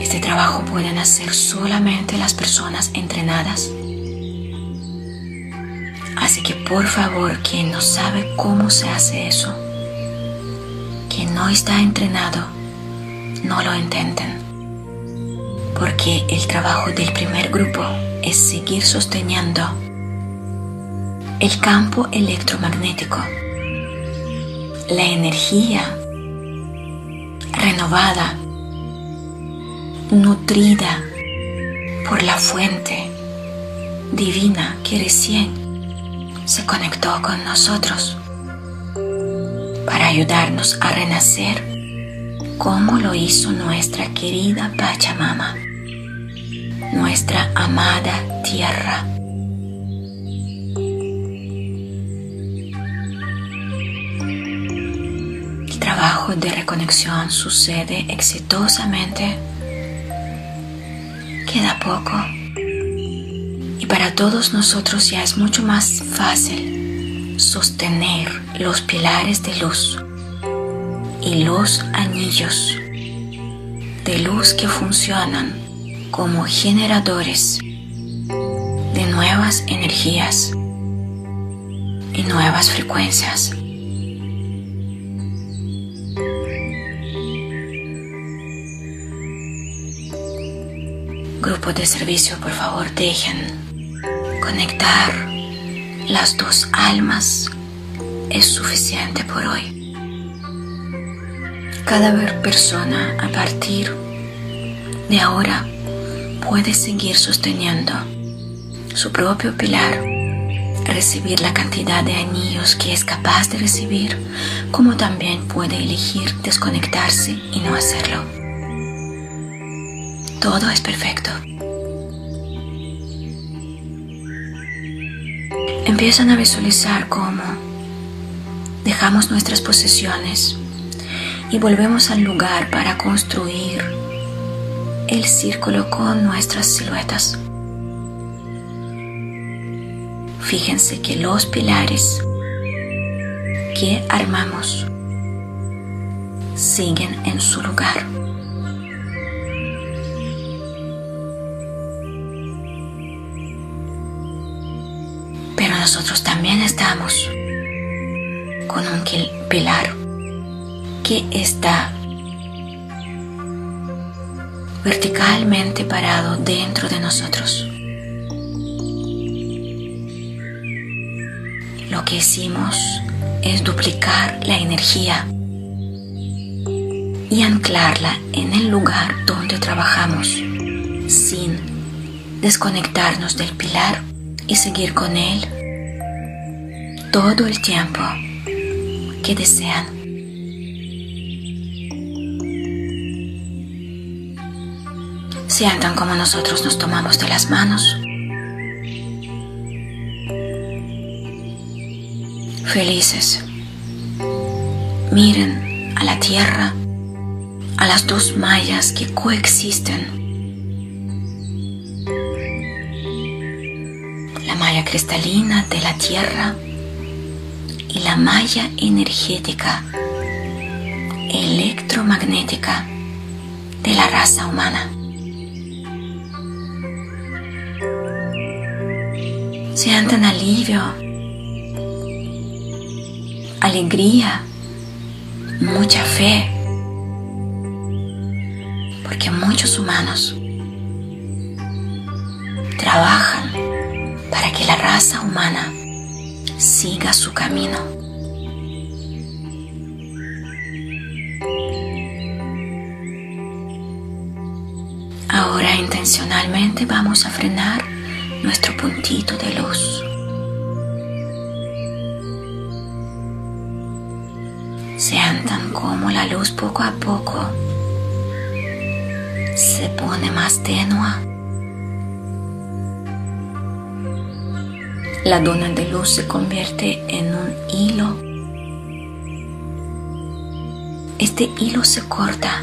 Este trabajo pueden hacer solamente las personas entrenadas Así que por favor, quien no sabe cómo se hace eso, quien no está entrenado, no lo intenten. Porque el trabajo del primer grupo es seguir sosteniendo el campo electromagnético, la energía renovada, nutrida por la fuente divina que recién se conectó con nosotros para ayudarnos a renacer como lo hizo nuestra querida Pachamama, nuestra amada tierra. El trabajo de reconexión sucede exitosamente. Queda poco para todos nosotros ya es mucho más fácil sostener los pilares de luz y los anillos de luz que funcionan como generadores de nuevas energías y nuevas frecuencias. Grupo de servicio, por favor, dejen conectar las dos almas es suficiente por hoy. Cada persona a partir de ahora puede seguir sosteniendo su propio pilar, recibir la cantidad de anillos que es capaz de recibir, como también puede elegir desconectarse y no hacerlo. Todo es perfecto. empiezan a visualizar cómo dejamos nuestras posesiones y volvemos al lugar para construir el círculo con nuestras siluetas. Fíjense que los pilares que armamos siguen en su lugar. nosotros también estamos con un pilar que está verticalmente parado dentro de nosotros. Lo que hicimos es duplicar la energía y anclarla en el lugar donde trabajamos sin desconectarnos del pilar y seguir con él todo el tiempo que desean. Sientan como nosotros nos tomamos de las manos. Felices. Miren a la tierra, a las dos mallas que coexisten. La malla cristalina de la tierra y la malla energética electromagnética de la raza humana. Sientan alivio, alegría, mucha fe, porque muchos humanos trabajan para que la raza humana siga su camino. Ahora intencionalmente vamos a frenar nuestro puntito de luz. Sientan como la luz poco a poco se pone más tenua la dona de luz se convierte en un hilo. Este hilo se corta,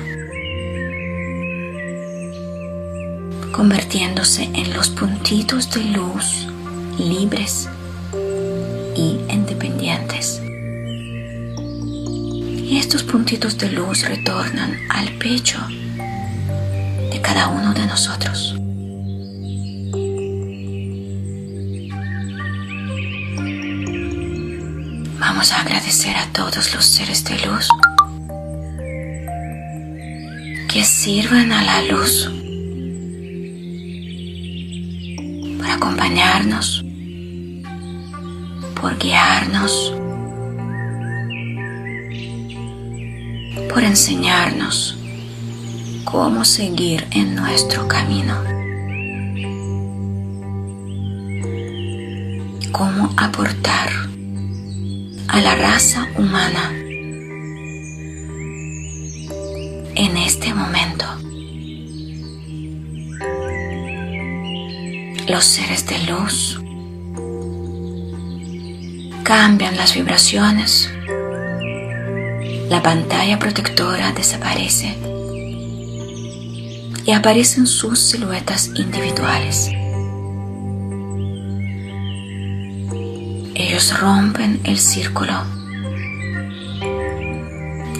convirtiéndose en los puntitos de luz libres y independientes. Y estos puntitos de luz retornan al pecho de cada uno de nosotros. Vamos a agradecer a todos los seres de luz que sirven a la luz por guiarnos, por enseñarnos cómo seguir en nuestro camino, cómo aportar a la raza humana en este momento. Los seres de luz cambian las vibraciones, la pantalla protectora desaparece y aparecen sus siluetas individuales. Ellos rompen el círculo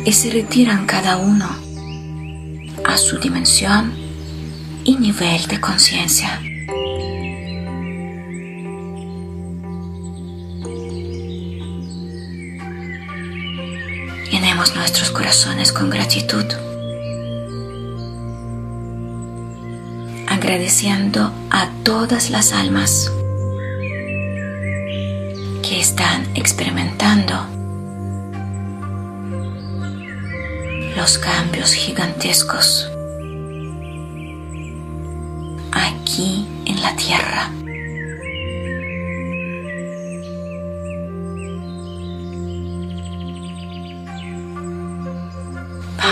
y se retiran cada uno a su dimensión y nivel de conciencia. Nuestros corazones con gratitud, agradeciendo a todas las almas que están experimentando los cambios gigantescos aquí en la tierra.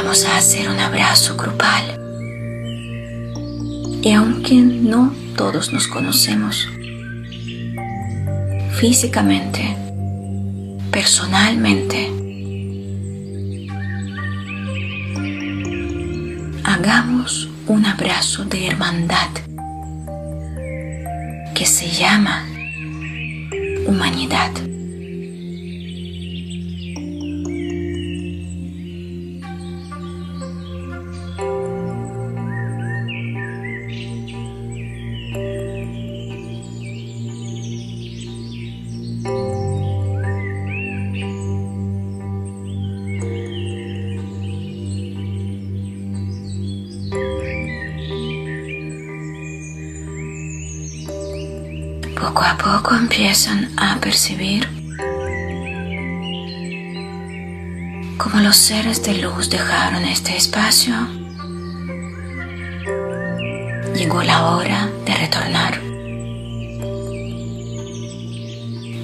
Vamos a hacer un abrazo grupal. Y aunque no todos nos conocemos, físicamente, personalmente, hagamos un abrazo de hermandad que se llama humanidad. Empiezan a percibir como los seres de luz dejaron este espacio. Llegó la hora de retornar.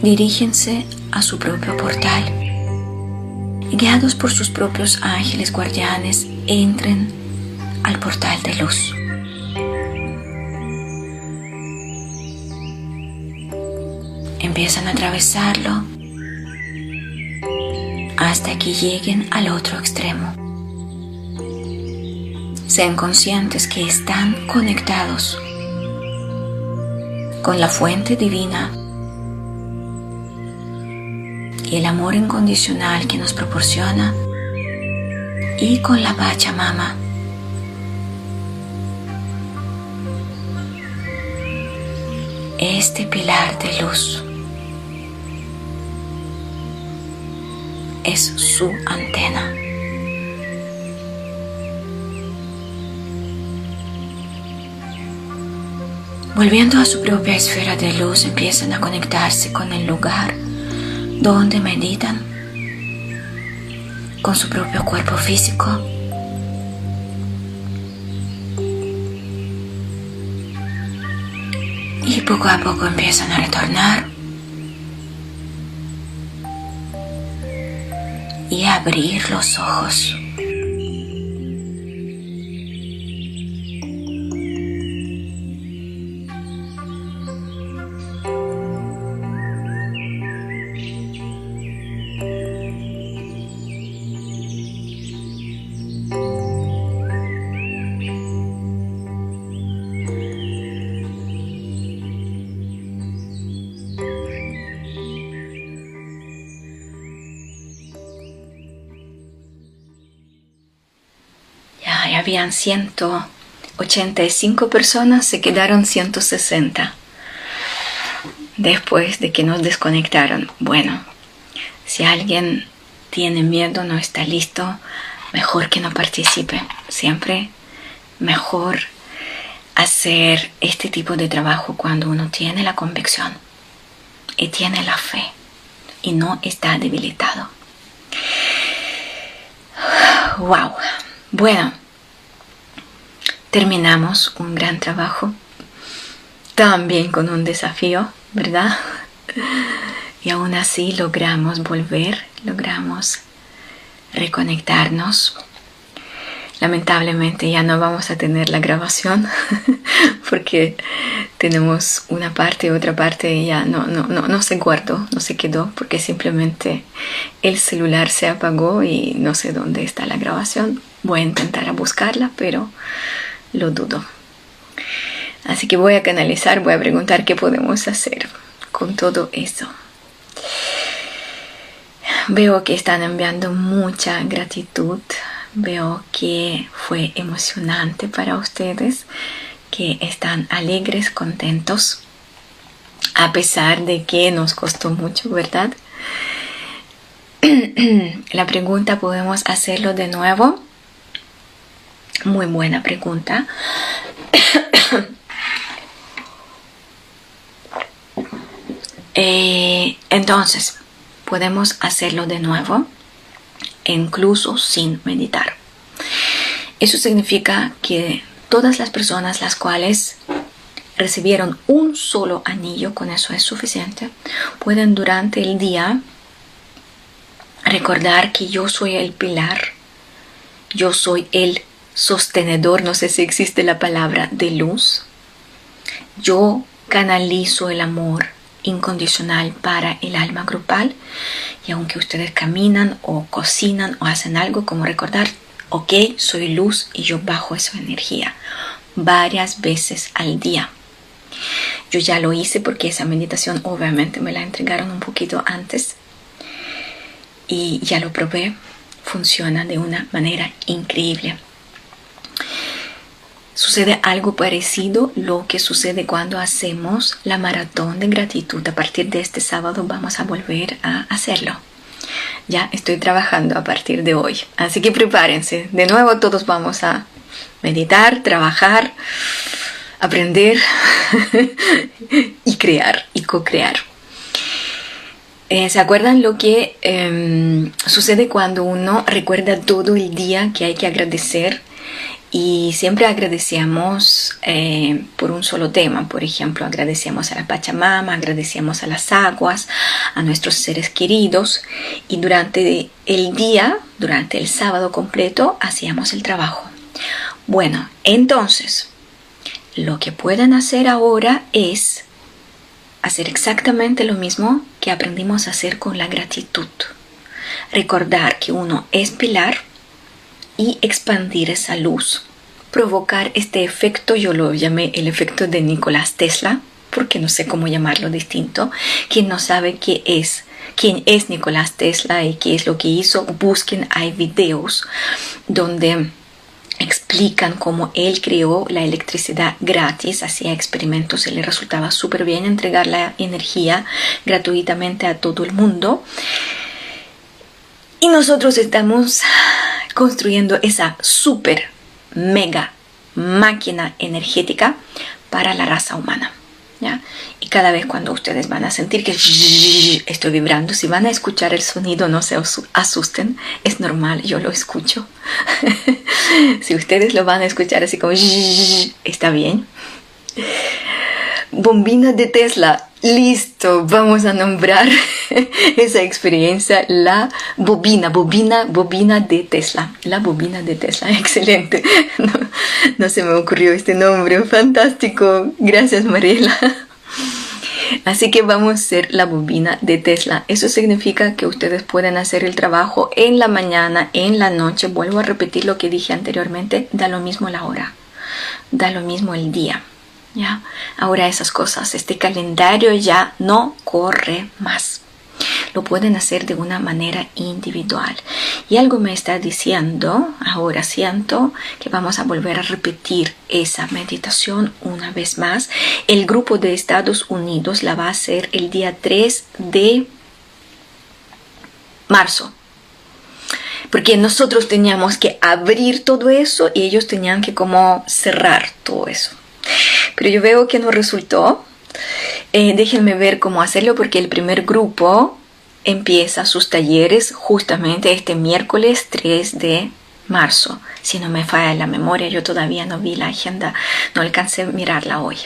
Dirígense a su propio portal guiados por sus propios ángeles guardianes entren al portal de luz. Empiezan a atravesarlo hasta que lleguen al otro extremo. Sean conscientes que están conectados con la fuente divina y el amor incondicional que nos proporciona y con la Pachamama. Este pilar de luz. Es su antena. Volviendo a su propia esfera de luz, empiezan a conectarse con el lugar donde meditan, con su propio cuerpo físico. Y poco a poco empiezan a retornar abrir los ojos. Habían 185 personas, se quedaron 160 después de que nos desconectaron. Bueno, Si alguien tiene miedo, no está listo, mejor que no participe. Siempre mejor hacer este tipo de trabajo cuando uno tiene la convicción y tiene la fe y no está debilitado. Wow. Bueno, terminamos un gran trabajo, también con un desafío, ¿verdad? Y aún así logramos volver, logramos reconectarnos. Lamentablemente ya no vamos a tener la grabación [LAUGHS] porque tenemos una parte y otra parte ya no, no, no, no se guardó, no se quedó porque simplemente el celular se apagó y no sé dónde está la grabación. Voy a intentar a buscarla, pero lo dudo. Así que voy a canalizar, voy a preguntar qué podemos hacer con todo eso. Veo que están enviando mucha gratitud. Veo que fue emocionante para ustedes, que están alegres, contentos, a pesar de que nos costó mucho, ¿verdad? [CLEARS THROAT] La pregunta, ¿podemos hacerlo de nuevo? Muy buena pregunta. [COUGHS] Eh, entonces, podemos hacerlo de nuevo, incluso sin meditar. Eso significa que todas las personas las cuales recibieron un solo anillo, con eso es suficiente, pueden durante el día recordar que yo soy el pilar, yo soy el sostenedor, no sé si existe la palabra de luz, yo canalizo el amor, incondicional para el alma grupal. Y aunque ustedes caminan o cocinan o hacen algo, como recordar, ok, soy luz y yo bajo esa energía varias veces al día. Yo ya lo hice porque esa meditación obviamente me la entregaron un poquito antes y ya lo probé. Funciona de una manera increíble. Sucede algo parecido lo que sucede cuando hacemos la maratón de gratitud. A partir de este sábado vamos a volver a hacerlo. Ya estoy trabajando a partir de hoy. Así que prepárense. De nuevo todos vamos a meditar, trabajar, aprender [LAUGHS] y crear y co-crear. Eh, ¿Se acuerdan lo que em, sucede cuando uno recuerda todo el día que hay que agradecer y siempre agradecemos eh, por un solo tema. Por ejemplo, agradecemos a la Pachamama, agradecemos a las aguas, a nuestros seres queridos. Y durante el día, durante el sábado completo, hacíamos el trabajo. Bueno, entonces, lo que pueden hacer ahora es hacer exactamente lo mismo que aprendimos a hacer con la gratitud. Recordar que uno es pilar y expandir esa luz. Provocar este efecto, yo lo llamé el efecto de Nicolás Tesla, porque no sé cómo llamarlo distinto. Quien no sabe qué es, quién es Nicolás Tesla y qué es lo que hizo, busquen, hay videos donde explican cómo él creó la electricidad gratis, hacía experimentos y le resultaba súper bien entregar la energía gratuitamente a todo el mundo. Y nosotros estamos construyendo esa super mega máquina energética para la raza humana. ¿ya? Y cada vez cuando ustedes van a sentir que [LAUGHS] estoy vibrando, si van a escuchar el sonido, no se asusten, es normal, yo lo escucho. [LAUGHS] si ustedes lo van a escuchar así como [LAUGHS] está bien. Bombina de Tesla, Listo, vamos a nombrar [LAUGHS] esa experiencia la bobina, bobina, bobina de Tesla. La bobina de Tesla, [LAUGHS] excelente. No, se me ocurrió este nombre, fantástico. Gracias Mariela. Así que vamos a ser la bobina de Tesla. Eso significa que ustedes pueden hacer el trabajo en la mañana, en la noche. Vuelvo a repetir lo que dije anteriormente, da lo mismo la hora, da lo mismo el día. ¿Ya? Ahora esas cosas, este calendario ya no corre más. Lo pueden hacer de una manera individual. Y algo me está diciendo, ahora siento que vamos a volver a repetir esa meditación una vez más. El grupo de Estados Unidos la va a hacer el día 3 de marzo. Porque nosotros teníamos que abrir todo eso y ellos tenían que como cerrar todo eso. Pero yo veo que no resultó. Eh, déjenme ver cómo hacerlo porque el primer grupo empieza sus talleres justamente este miércoles 3 de marzo. Si no me falla la memoria, yo todavía no vi la agenda, no alcancé a mirarla hoy.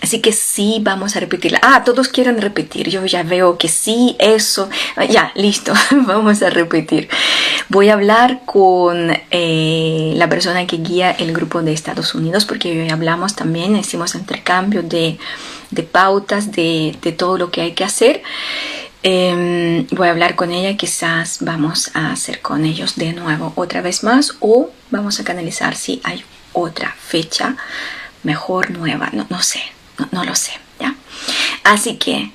Así que sí, vamos a repetirla. Ah, todos quieren repetir. Yo ya veo que sí, eso. Ah, ya, listo, [LAUGHS] vamos a repetir. Voy a hablar con eh, la persona que guía el grupo de Estados Unidos porque hoy hablamos también, hicimos intercambio de, pautas, de, de todo lo que hay que hacer. Em, voy a hablar con ella, quizás vamos a hacer con ellos de nuevo otra vez más o vamos a canalizar si hay otra fecha mejor nueva, no, no sé, no, lo sé, ¿ya? Así que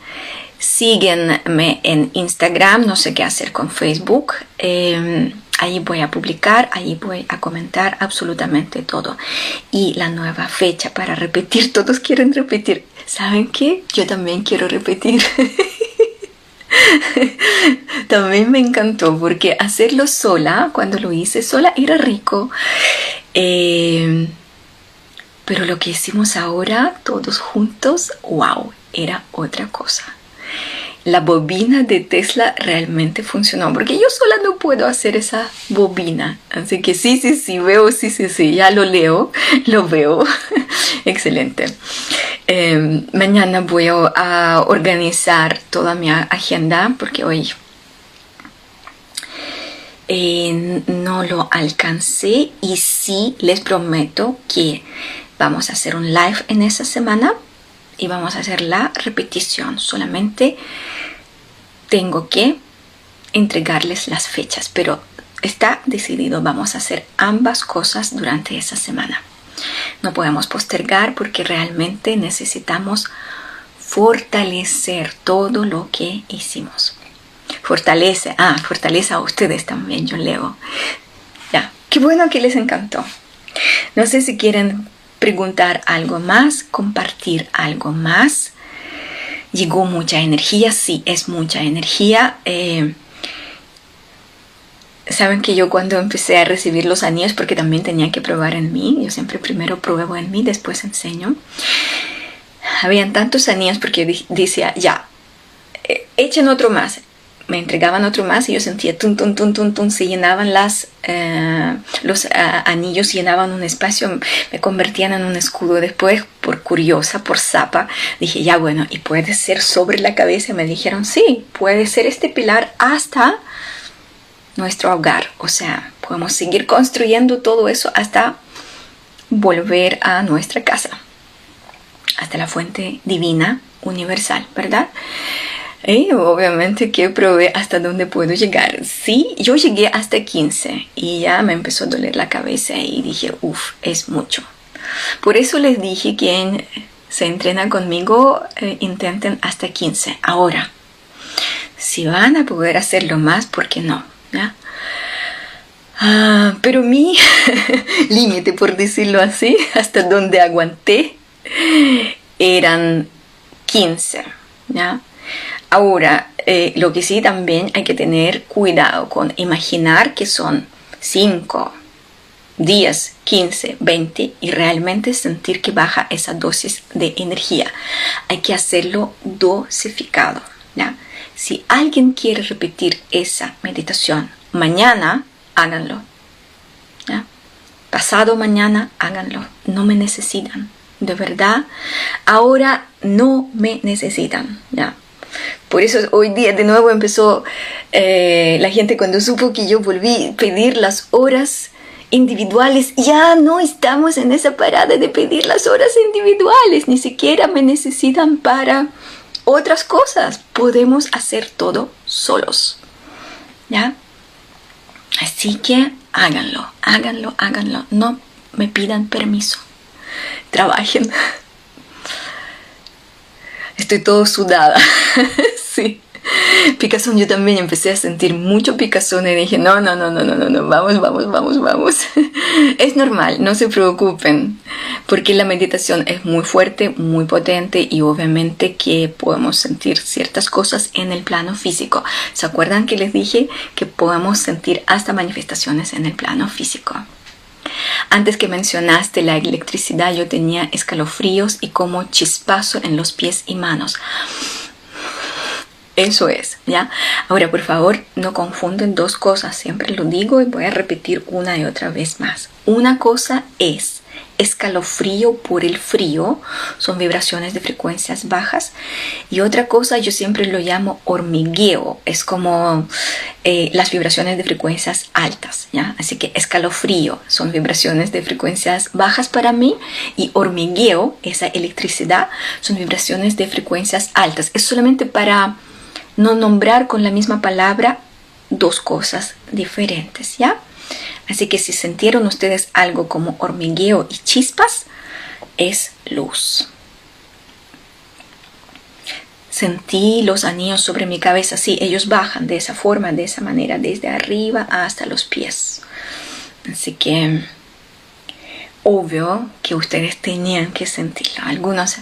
síguenme en Instagram, no sé qué hacer con Facebook. Eh, Ahí voy a publicar, ahí voy a comentar absolutamente todo. Y la nueva fecha para repetir, [LAUGHS] todos quieren repetir. ¿Saben qué? Yo también quiero repetir. [LAUGHS] También me encantó porque hacerlo sola, cuando lo hice sola, era rico. Eh, pero lo que hicimos ahora, todos juntos, wow, era otra cosa. La bobina de Tesla realmente funcionó, porque yo sola no puedo hacer esa bobina. Así que sí, sí, sí, veo, sí, sí, sí, ya lo leo, [LAUGHS] lo veo. [LAUGHS] Excelente. Em, mañana voy a organizar toda mi agenda porque hoy eh, no lo alcancé y sí les prometo que vamos a hacer un live en esa semana y vamos a hacer la repetición. Solamente tengo que entregarles las fechas, pero está decidido, vamos a hacer ambas cosas durante esa semana. No podemos postergar porque realmente necesitamos fortalecer todo lo que hicimos. Fortalece, ah, fortaleza a ustedes también, yo leo. Ya, qué bueno que les encantó. No sé si quieren preguntar algo más, compartir algo más. Llegó mucha energía, sí, es mucha energía. Eh, Saben que yo cuando empecé a recibir los anillos, porque también tenía que probar en mí, yo siempre primero pruebo en mí, después enseño. Habían tantos anillos porque decía, ya, eh, echen otro más. Me entregaban otro más y yo sentía tun, tun, tun, tun, tun, se llenaban las, eh, los uh, anillos, llenaban un espacio, me convertían en un escudo. Después, por curiosa, por zapa, dije, ya bueno, ¿y puede ser sobre la cabeza? Me dijeron, sí, puede ser este pilar hasta nuestro hogar. O sea, podemos seguir construyendo todo eso hasta volver a nuestra casa, hasta la fuente divina universal, ¿verdad? Obviamente que probé hasta dónde puedo llegar. Sí, yo llegué hasta 15 y ya me empezó a doler la cabeza y dije, uff, es mucho. Por eso les dije que se entrena conmigo, eh, intenten hasta 15. Ahora, si van a poder hacerlo más, ¿por qué no? Ah, pero mi [LAUGHS] límite, por decirlo así, hasta donde aguanté, eran 15. ¿ya? Ahora, eh, lo que sí también hay que tener cuidado con imaginar que son 5, 10, 15, 20 y realmente sentir que baja esa dosis de energía. Hay que hacerlo dosificado. ¿ya? Si alguien quiere repetir esa meditación mañana, háganlo. Pasado mañana, háganlo. No me necesitan. De verdad, ahora no me necesitan. ¿ya? Por eso hoy día de nuevo empezó eh, la gente cuando supo que yo volví a pedir las horas individuales. Ya no estamos en esa parada de pedir las horas individuales. Ni siquiera me necesitan para otras cosas. Podemos hacer todo solos. ¿Ya? Así que háganlo, háganlo, háganlo. No me pidan permiso. Trabajen. [LAUGHS] Estoy todo sudada. [LAUGHS] sí. picazón, yo también empecé a sentir mucho picazón y dije, no, no, no, no, no, no, vamos, vamos, vamos, vamos. [LAUGHS] es normal, no se preocupen, porque la meditación es muy fuerte, muy potente y obviamente que podemos sentir ciertas cosas en el plano físico. ¿Se acuerdan que les dije que podemos sentir hasta manifestaciones en el plano físico? Antes que mencionaste la electricidad, yo tenía escalofríos y como chispazo en los pies y manos. Eso es, ¿ya? Ahora, por favor, no confunden dos cosas. Siempre lo digo y voy a repetir una y otra vez más. Una cosa es escalofrío por el frío, son vibraciones de frecuencias bajas. Y otra cosa yo siempre lo llamo hormigueo, es como eh, las vibraciones de frecuencias altas, ¿ya? Así que escalofrío son vibraciones de frecuencias bajas para mí y hormigueo, esa electricidad, son vibraciones de frecuencias altas. Es solamente para no nombrar con la misma palabra dos cosas diferentes, ¿ya? Así que si sintieron ustedes algo como hormigueo y chispas, es luz. Sentí los anillos sobre mi cabeza, sí, ellos bajan de esa forma, de esa manera, desde arriba hasta los pies. Así que obvio que ustedes tenían que sentirlo. Algunos,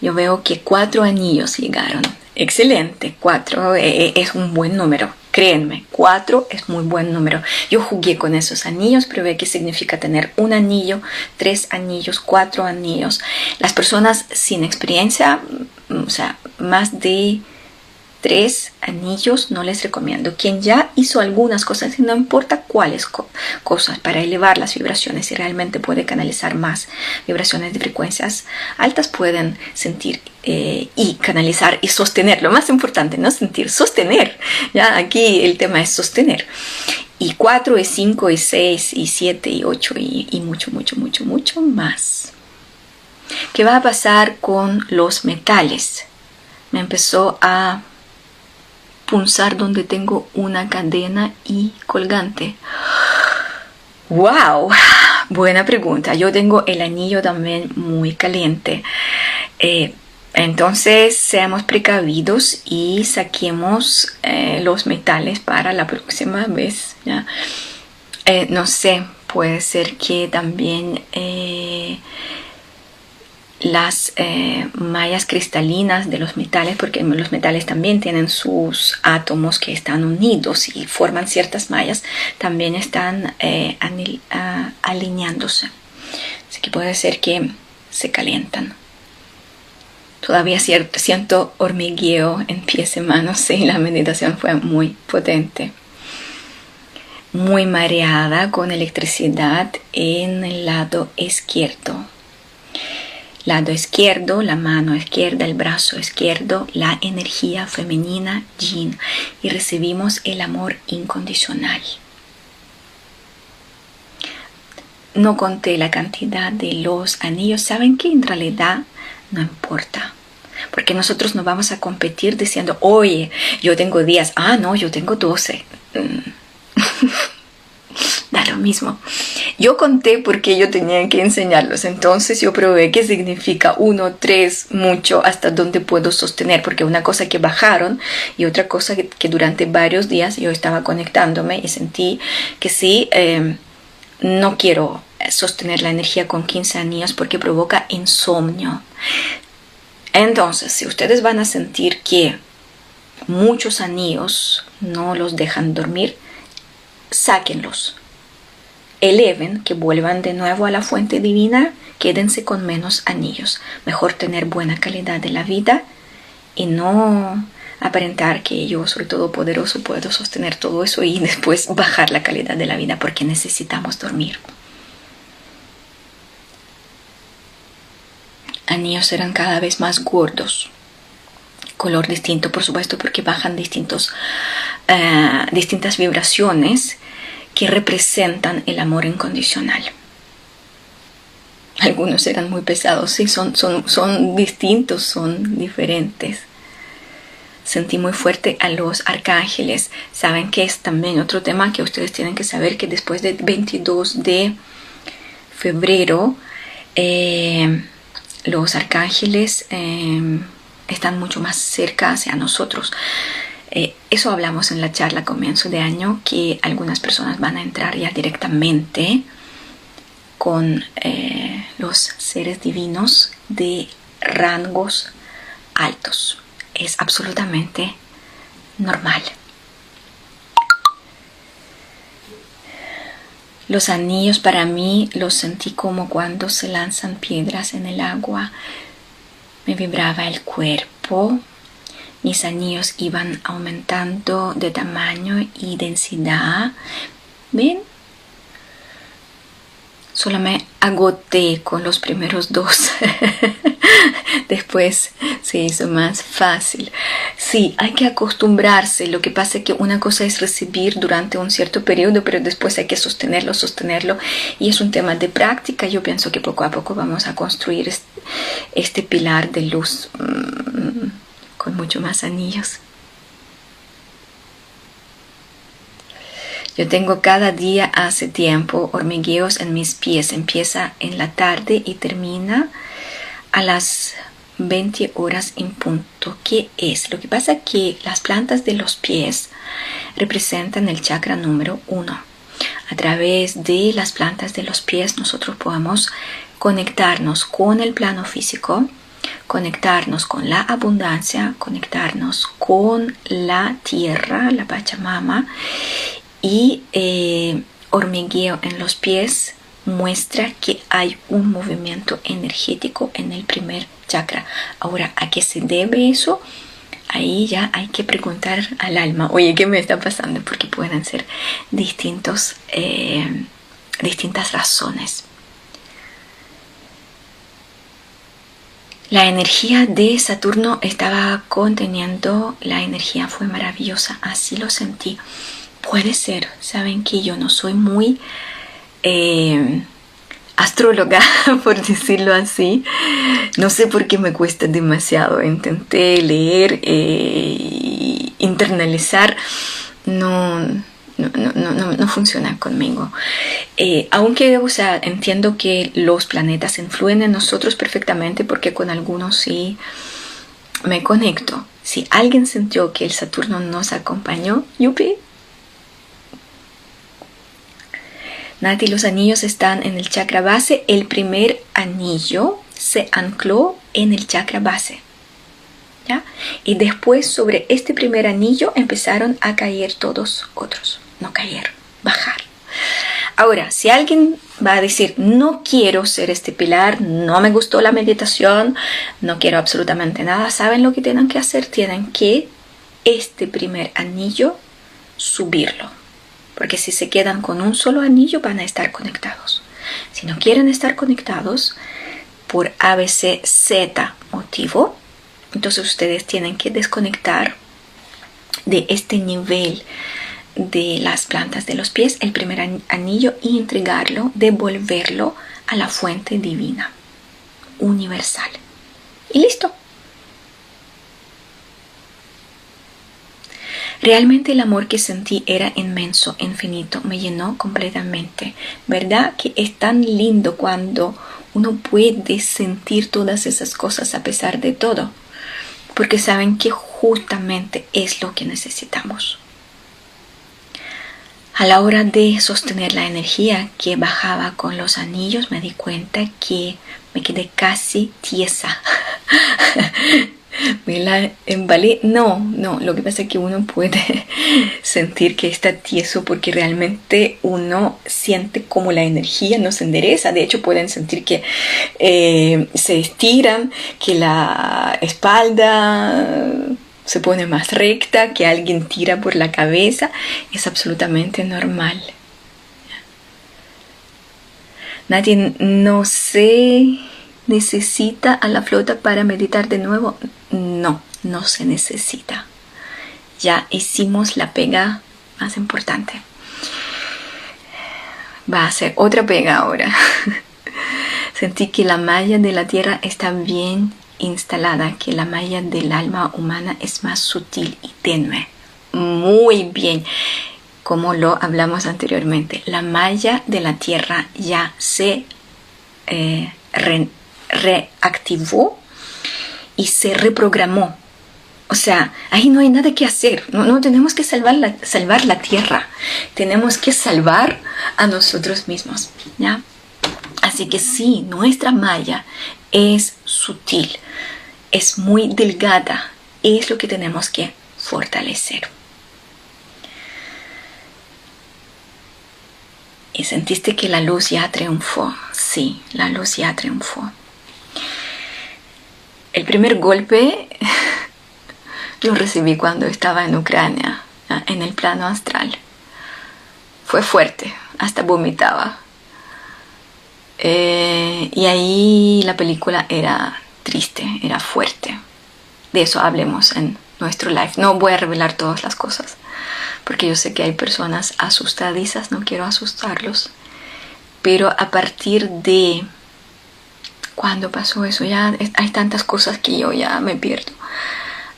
yo veo que cuatro anillos llegaron. Excelente, cuatro eh, eh, es un buen número. Créenme, cuatro es muy buen número. Yo jugué con esos anillos, probé qué significa tener un anillo, tres anillos, cuatro anillos. Las personas sin experiencia, mm, o sea, más de tres anillos no les recomiendo. Quien ya hizo algunas cosas, no importa cuáles cosas, para elevar las vibraciones y realmente puede canalizar más vibraciones de frecuencias altas, pueden sentir eh, y canalizar y sostener. Lo más importante, no sentir, sostener. Ya aquí el tema es sostener. Y cuatro, y cinco, y seis, y siete, y ocho, y, y mucho, mucho, mucho, mucho más. ¿Qué va a pasar con los metales? Me empezó a punzar donde tengo una cadena y colgante? ¡Wow! Buena pregunta. Yo tengo el anillo también muy caliente. Eh, entonces, seamos precavidos y saquemos eh, los metales para la próxima vez. Eh, no sé, puede ser que también las eh, mallas cristalinas de los metales, porque los metales también tienen sus átomos que están unidos y forman ciertas mallas, también están eh, alineándose. Así que puede ser que se calientan. Todavía siento hormigueo en pies y manos, sí, la meditación fue muy potente. Muy mareada con electricidad en el lado izquierdo lado izquierdo, la mano izquierda, el brazo izquierdo, la energía femenina yin y recibimos el amor incondicional. No conté la cantidad de los anillos, saben que en realidad no importa. Porque nosotros no vamos a competir diciendo, oye, yo tengo 10, ah, no, yo tengo 12. [LAUGHS] da lo mismo. Yo conté porque yo tenía que enseñarlos, entonces yo probé qué significa uno, tres, mucho, hasta dónde puedo sostener, porque una cosa que bajaron y otra cosa que, durante varios días yo estaba conectándome y sentí que sí, em, no quiero sostener la energía con 15 anillos porque provoca insomnio. Entonces, si ustedes van a sentir que muchos anillos no los dejan dormir, sáquenlos eleven, que vuelvan de nuevo a la fuente divina, quédense con menos anillos. Mejor tener buena calidad de la vida y no aparentar que yo soy todopoderoso, puedo sostener todo eso y [LAUGHS] después bajar la calidad de la vida porque necesitamos dormir. Anillos serán cada vez más gordos, color distinto por supuesto porque bajan distintos, eh, distintas vibraciones que representan el amor incondicional. Algunos eran muy pesados, sí, son, son, son distintos, son diferentes. Sentí muy fuerte a los arcángeles. Saben que es también otro tema que ustedes tienen que saber que después del 22 de febrero eh, los arcángeles eh, están mucho más cerca hacia nosotros. Eh, eso hablamos en la charla comienzo de año, que algunas personas van a entrar ya directamente con eh, los seres divinos de rangos altos. Es absolutamente normal. Los anillos para mí los sentí como cuando se lanzan piedras en el agua. Me vibraba el cuerpo. Mis anillos iban aumentando de tamaño y densidad. ¿Ven? Solo me agoté con los primeros dos. [LAUGHS] Después se hizo más fácil. Sí, hay que acostumbrarse. Lo que pasa es que una cosa es recibir durante un cierto periodo, pero después hay que sostenerlo, sostenerlo. Y es un tema de práctica. Yo pienso que poco a poco vamos a construir este pilar de luz mm, con mucho más anillos. Yo tengo cada día hace tiempo hormigueos en mis pies. Empieza en la tarde y termina a las 20 horas en punto. ¿Qué es? Lo que pasa es que las plantas de los pies representan el chakra número uno. A través de las plantas de los pies nosotros podemos conectarnos con el plano físico, conectarnos con la abundancia, conectarnos con la tierra, la Pachamama y eh, hormigueo en los pies muestra que hay un movimiento energético en el primer chakra. Ahora, ¿a qué se debe eso? Ahí ya hay que preguntar al alma, oye, ¿qué me está pasando? Porque pueden ser distintos, eh, distintas razones. La energía de Saturno estaba conteniendo, la energía fue maravillosa, así lo sentí. Puede ser, saben que yo no soy muy eh, astróloga, [LAUGHS] por decirlo así. No sé por qué me cuesta demasiado. Intenté leer e internalizar. No, no, no, no, funciona conmigo. Eh, aunque, o sea, entiendo que los planetas influyen en nosotros perfectamente porque con algunos sí me conecto. Si alguien sintió que el Saturno nos acompañó, yupi, Nati, los anillos están en el chakra base. El primer anillo se ancló en el chakra base. ¿ya? Y después sobre este primer anillo empezaron a caer todos otros. No caer, bajar. Ahora, si alguien va a decir, no quiero ser este pilar, no me gustó la meditación, no quiero absolutamente nada, ¿saben lo que tienen que hacer? Tienen que este primer anillo subirlo porque si se quedan con un solo anillo van a estar conectados. Si no quieren estar conectados por Z motivo, entonces ustedes tienen que desconectar de este nivel de las plantas de los pies el primer anillo y entregarlo, devolverlo a la fuente divina, universal. Y listo. Realmente el amor que sentí era inmenso, infinito, me llenó completamente. ¿Verdad que es tan lindo cuando uno puede sentir todas esas cosas a pesar de todo? Porque saben que justamente es lo que necesitamos. A la hora de sostener la energía que bajaba con los anillos me di cuenta que me quedé casi tiesa. [LAUGHS] embalé. No, no, lo que pasa es que uno puede [LAUGHS] sentir que está tieso porque realmente uno siente como la energía no se endereza. De hecho, pueden sentir que eh, se estiran, que la espalda se pone más recta, que alguien tira por la cabeza. Es absolutamente normal. Nadie, no sé ¿Necesita a la flota para meditar de nuevo? No, no se necesita. Ya hicimos la pega más importante. Va a ser otra pega ahora. [LAUGHS] Sentí que la malla de la tierra está bien instalada, que la malla del alma humana es más sutil y tenue. Muy bien. Como lo hablamos anteriormente, la malla de la tierra ya se eh, reactivó y se reprogramó. O sea, ahí no hay nada que hacer. No, no tenemos que salvar la, salvar la tierra. Tenemos que salvar a nosotros mismos. ¿ya? Así que sí, nuestra malla es sutil, es muy delgada. Es lo que tenemos que fortalecer. ¿Y sentiste que la luz ya triunfó? Sí, la luz ya triunfó. El primer golpe [LAUGHS] lo recibí cuando estaba en Ucrania, en el plano astral. Fue fuerte, hasta vomitaba. Eh, y ahí la película era triste, era fuerte. De eso hablemos en nuestro live. No voy a revelar todas las cosas, porque yo sé que hay personas asustadizas, no quiero asustarlos. Pero a partir de cuando pasó eso, ya hay tantas cosas que yo ya me pierdo.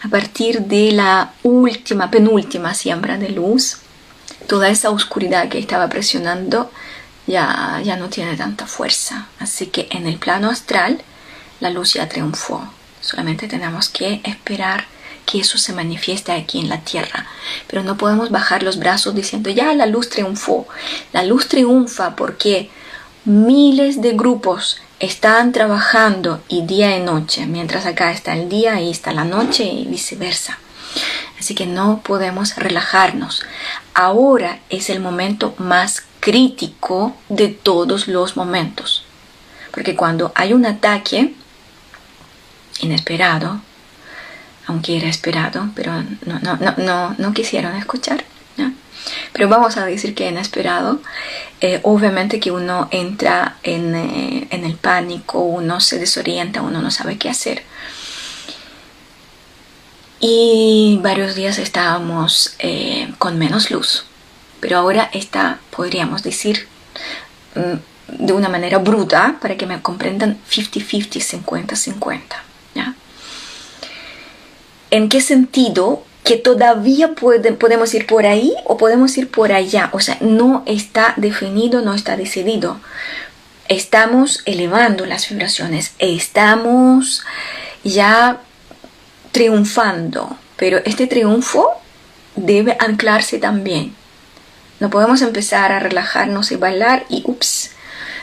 A partir de la última, penúltima siembra de luz, toda esa oscuridad que estaba presionando ya, ya no tiene tanta fuerza. Así que en el plano astral, la luz ya triunfó. Solamente tenemos que esperar que eso se manifieste aquí en la tierra. Pero no podemos bajar los brazos diciendo, ya la luz triunfó. La luz triunfa porque miles de grupos están trabajando y día y noche, mientras acá está el día y está la noche y viceversa. Así que no podemos relajarnos. Ahora es el momento más crítico de todos los momentos. Porque cuando hay un ataque inesperado, aunque era esperado, pero no, no, no, no, quisieron escuchar. Pero vamos a decir que inesperado, eh, obviamente que uno entra en, eh, en, el pánico, uno se desorienta, uno no sabe qué hacer. Y varios días estábamos eh, con menos luz, pero ahora está, podríamos decir, mm, de una manera bruta, para que me comprendan, 50-50, 50-50. ¿En qué sentido? Que todavía podemos ir por ahí o podemos ir por allá. O sea, no está definido, no está decidido. Estamos elevando las vibraciones, estamos ya triunfando, pero este triunfo debe anclarse también. No podemos empezar a relajarnos y bailar y, ups,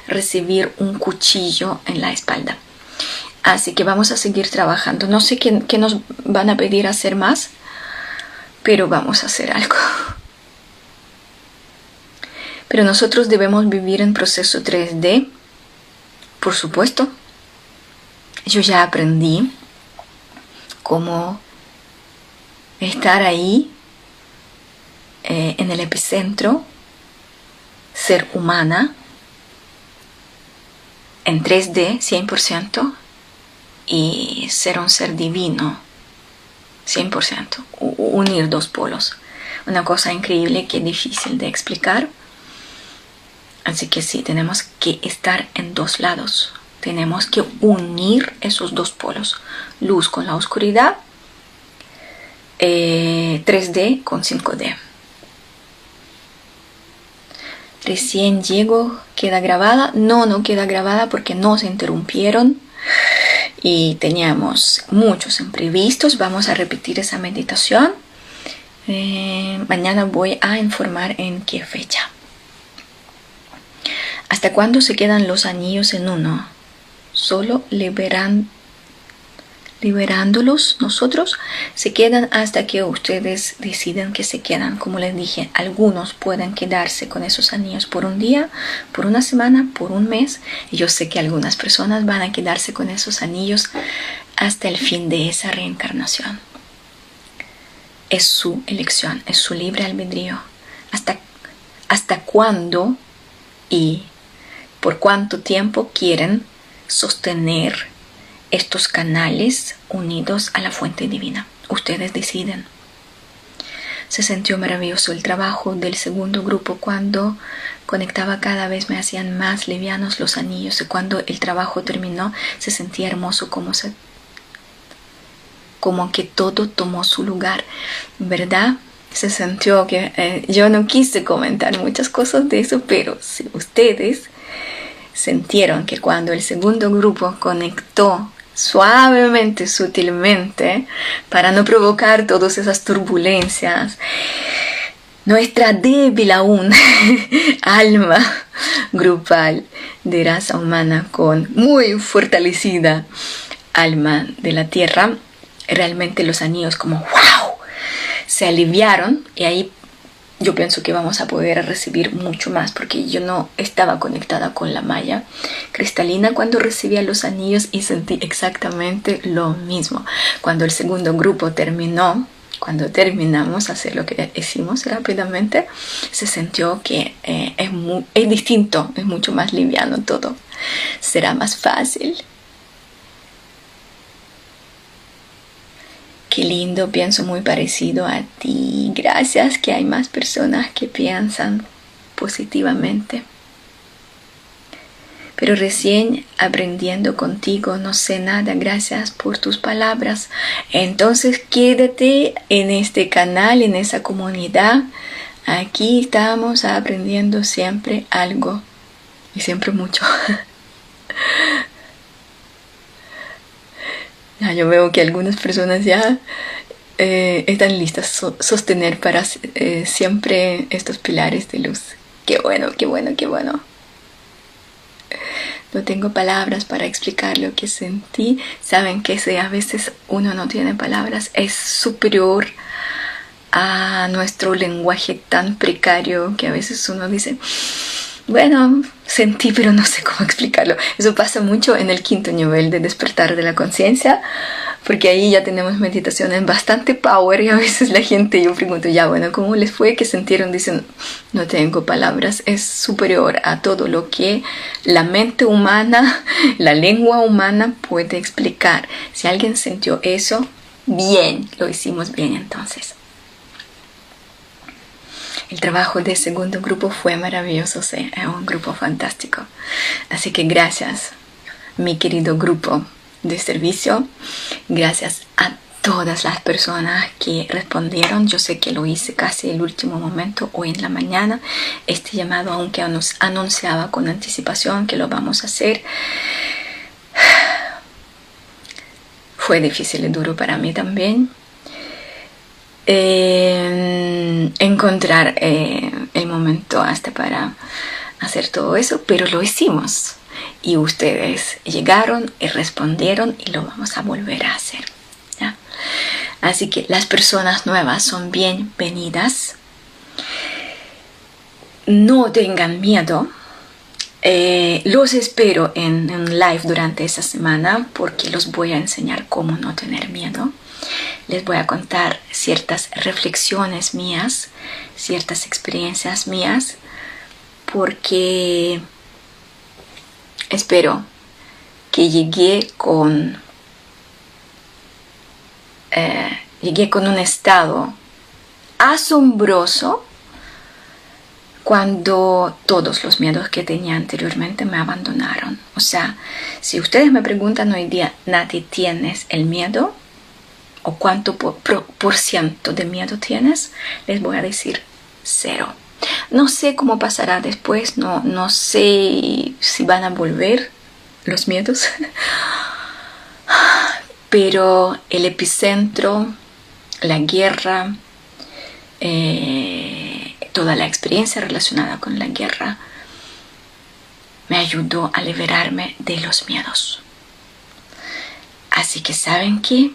recibir un cuchillo en la espalda. Así que vamos a seguir trabajando. No sé qué, nos van a pedir hacer más, pero vamos a hacer algo. Pero nosotros debemos vivir en proceso 3D, por supuesto. Yo ya aprendí cómo estar ahí eh, en el epicentro, ser humana, en 3D 100%, y ser un ser divino 100%, unir dos polos. Una cosa increíble que es difícil de explicar. Así que sí, tenemos que estar en dos lados. Tenemos que unir esos dos polos. Luz con la oscuridad, 3D eh, con 5D. Recién llego, queda grabada. No, no queda grabada porque no se interrumpieron y teníamos muchos imprevistos. Vamos a repetir esa meditación. Eh, mañana voy a informar en qué fecha. ¿Hasta cuándo se quedan los anillos en uno? Solo liberan liberándolos nosotros, se quedan hasta que ustedes deciden que se quedan. Como les dije, algunos pueden quedarse con esos anillos por un día, por una semana, por un mes. Y yo sé que algunas personas van a quedarse con esos anillos hasta el fin de esa reencarnación. Es su elección, es su libre albedrío. Hasta, hasta cuándo y por cuánto tiempo quieren sostener estos canales unidos a la fuente divina. Ustedes deciden. Se sintió maravilloso el trabajo del segundo grupo cuando conectaba cada vez me hacían más livianos los anillos y cuando el trabajo terminó se sentía hermoso como se como que todo tomó su lugar, ¿verdad? Se sintió que eh, yo no quise comentar muchas cosas de eso, pero si ustedes sintieron que cuando el segundo grupo conectó suavemente, sutilmente, para no provocar todas esas turbulencias. Nuestra débil aún [LAUGHS] alma grupal de raza humana con muy fortalecida alma de la tierra, realmente los anillos como wow, se aliviaron y ahí yo pienso que vamos a poder recibir mucho más porque yo no estaba conectada con la malla cristalina cuando recibía los anillos y sentí exactamente lo mismo. Cuando el segundo grupo terminó, cuando terminamos hacer lo que hicimos rápidamente, se sintió que eh, es, es distinto, es mucho más liviano todo. Será más fácil Qué lindo, pienso muy parecido a ti. Gracias que hay más personas que piensan positivamente. Pero recién aprendiendo contigo no sé nada. Gracias por tus palabras. Entonces quédate en este canal, en esa comunidad. Aquí estamos aprendiendo siempre algo y siempre mucho. [LAUGHS] yo veo que algunas personas ya eh, están listas a sostener para eh, siempre estos pilares de luz. Qué bueno, qué bueno, qué bueno. No tengo palabras para explicar lo que sentí. Saben que a veces uno no tiene palabras, es superior a nuestro lenguaje tan precario que a veces uno dice, bueno, sentí, pero no sé cómo explicarlo. Eso pasa mucho en el quinto nivel de despertar de la conciencia, porque ahí ya tenemos meditaciones bastante power y a veces la gente, yo pregunto, ya, bueno, ¿cómo les fue que sintieron? Dicen, no tengo palabras, es superior a todo lo que la mente humana, [LAUGHS] la lengua humana puede explicar. Si alguien sintió eso, bien, lo hicimos bien entonces. El trabajo de segundo grupo fue maravilloso, sí, es un grupo fantástico. Así que gracias, mi querido grupo de servicio. Gracias a todas las personas que respondieron. Yo sé que lo hice casi el último momento, hoy en la mañana. Este llamado, aunque nos anunciaba con anticipación que lo vamos a hacer, [SIGHS] fue difícil y duro para mí también eh, encontrar eh, el momento hasta para hacer todo eso, pero lo hicimos. Y ustedes llegaron y respondieron y lo vamos a volver a hacer. Así que las personas nuevas son bienvenidas. No tengan miedo. Eh, los espero en, en live durante esa semana porque los voy a enseñar cómo no tener miedo les voy a contar ciertas reflexiones mías, ciertas experiencias mías, porque espero que llegué con eh, llegué con un estado asombroso cuando todos los miedos que tenía anteriormente me abandonaron. O sea, si ustedes me preguntan hoy día, Nati, ¿tienes el miedo? O cuánto por, ciento de miedo tienes, les voy a decir cero. No sé cómo pasará después, no, no sé si van a volver los miedos, [LAUGHS] pero el epicentro, la guerra, eh, toda la experiencia relacionada con la guerra, me ayudó a liberarme de los miedos. Así que saben que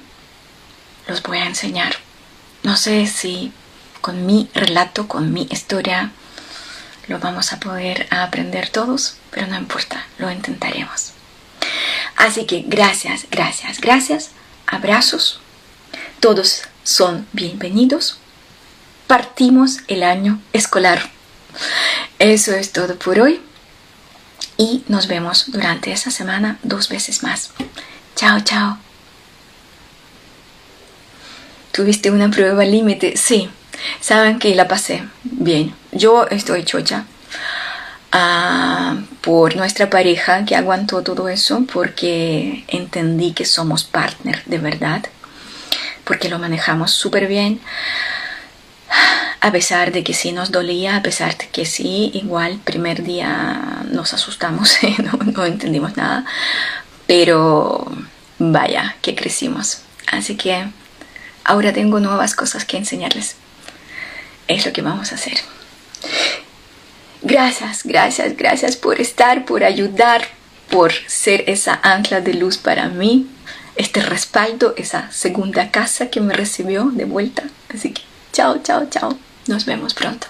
los voy a enseñar. No sé si con mi relato, con mi historia, lo vamos a poder aprender todos, pero no importa, lo intentaremos. Así que gracias, gracias, gracias. Abrazos. Todos son bienvenidos. Partimos el año escolar. Eso es todo por hoy. Y nos vemos durante esa semana dos veces más. Chao, chao. ¿Tuviste una prueba límite? Sí. Saben que la pasé bien. Yo estoy chocha ah, por nuestra pareja que aguantó todo eso porque entendí que somos partner de verdad. Porque lo manejamos súper bien. A pesar de que sí nos dolía, a pesar de que sí, igual primer día nos asustamos, [LAUGHS] no, no entendimos nada. Pero vaya, que crecimos. Así que ahora tengo nuevas cosas que enseñarles. Es lo que vamos a hacer. Gracias, gracias, gracias por estar, por ayudar, por ser esa ancla de luz para mí, este respaldo, esa segunda casa que me recibió de vuelta. Así que chao, chao, chao. Nos vemos pronto.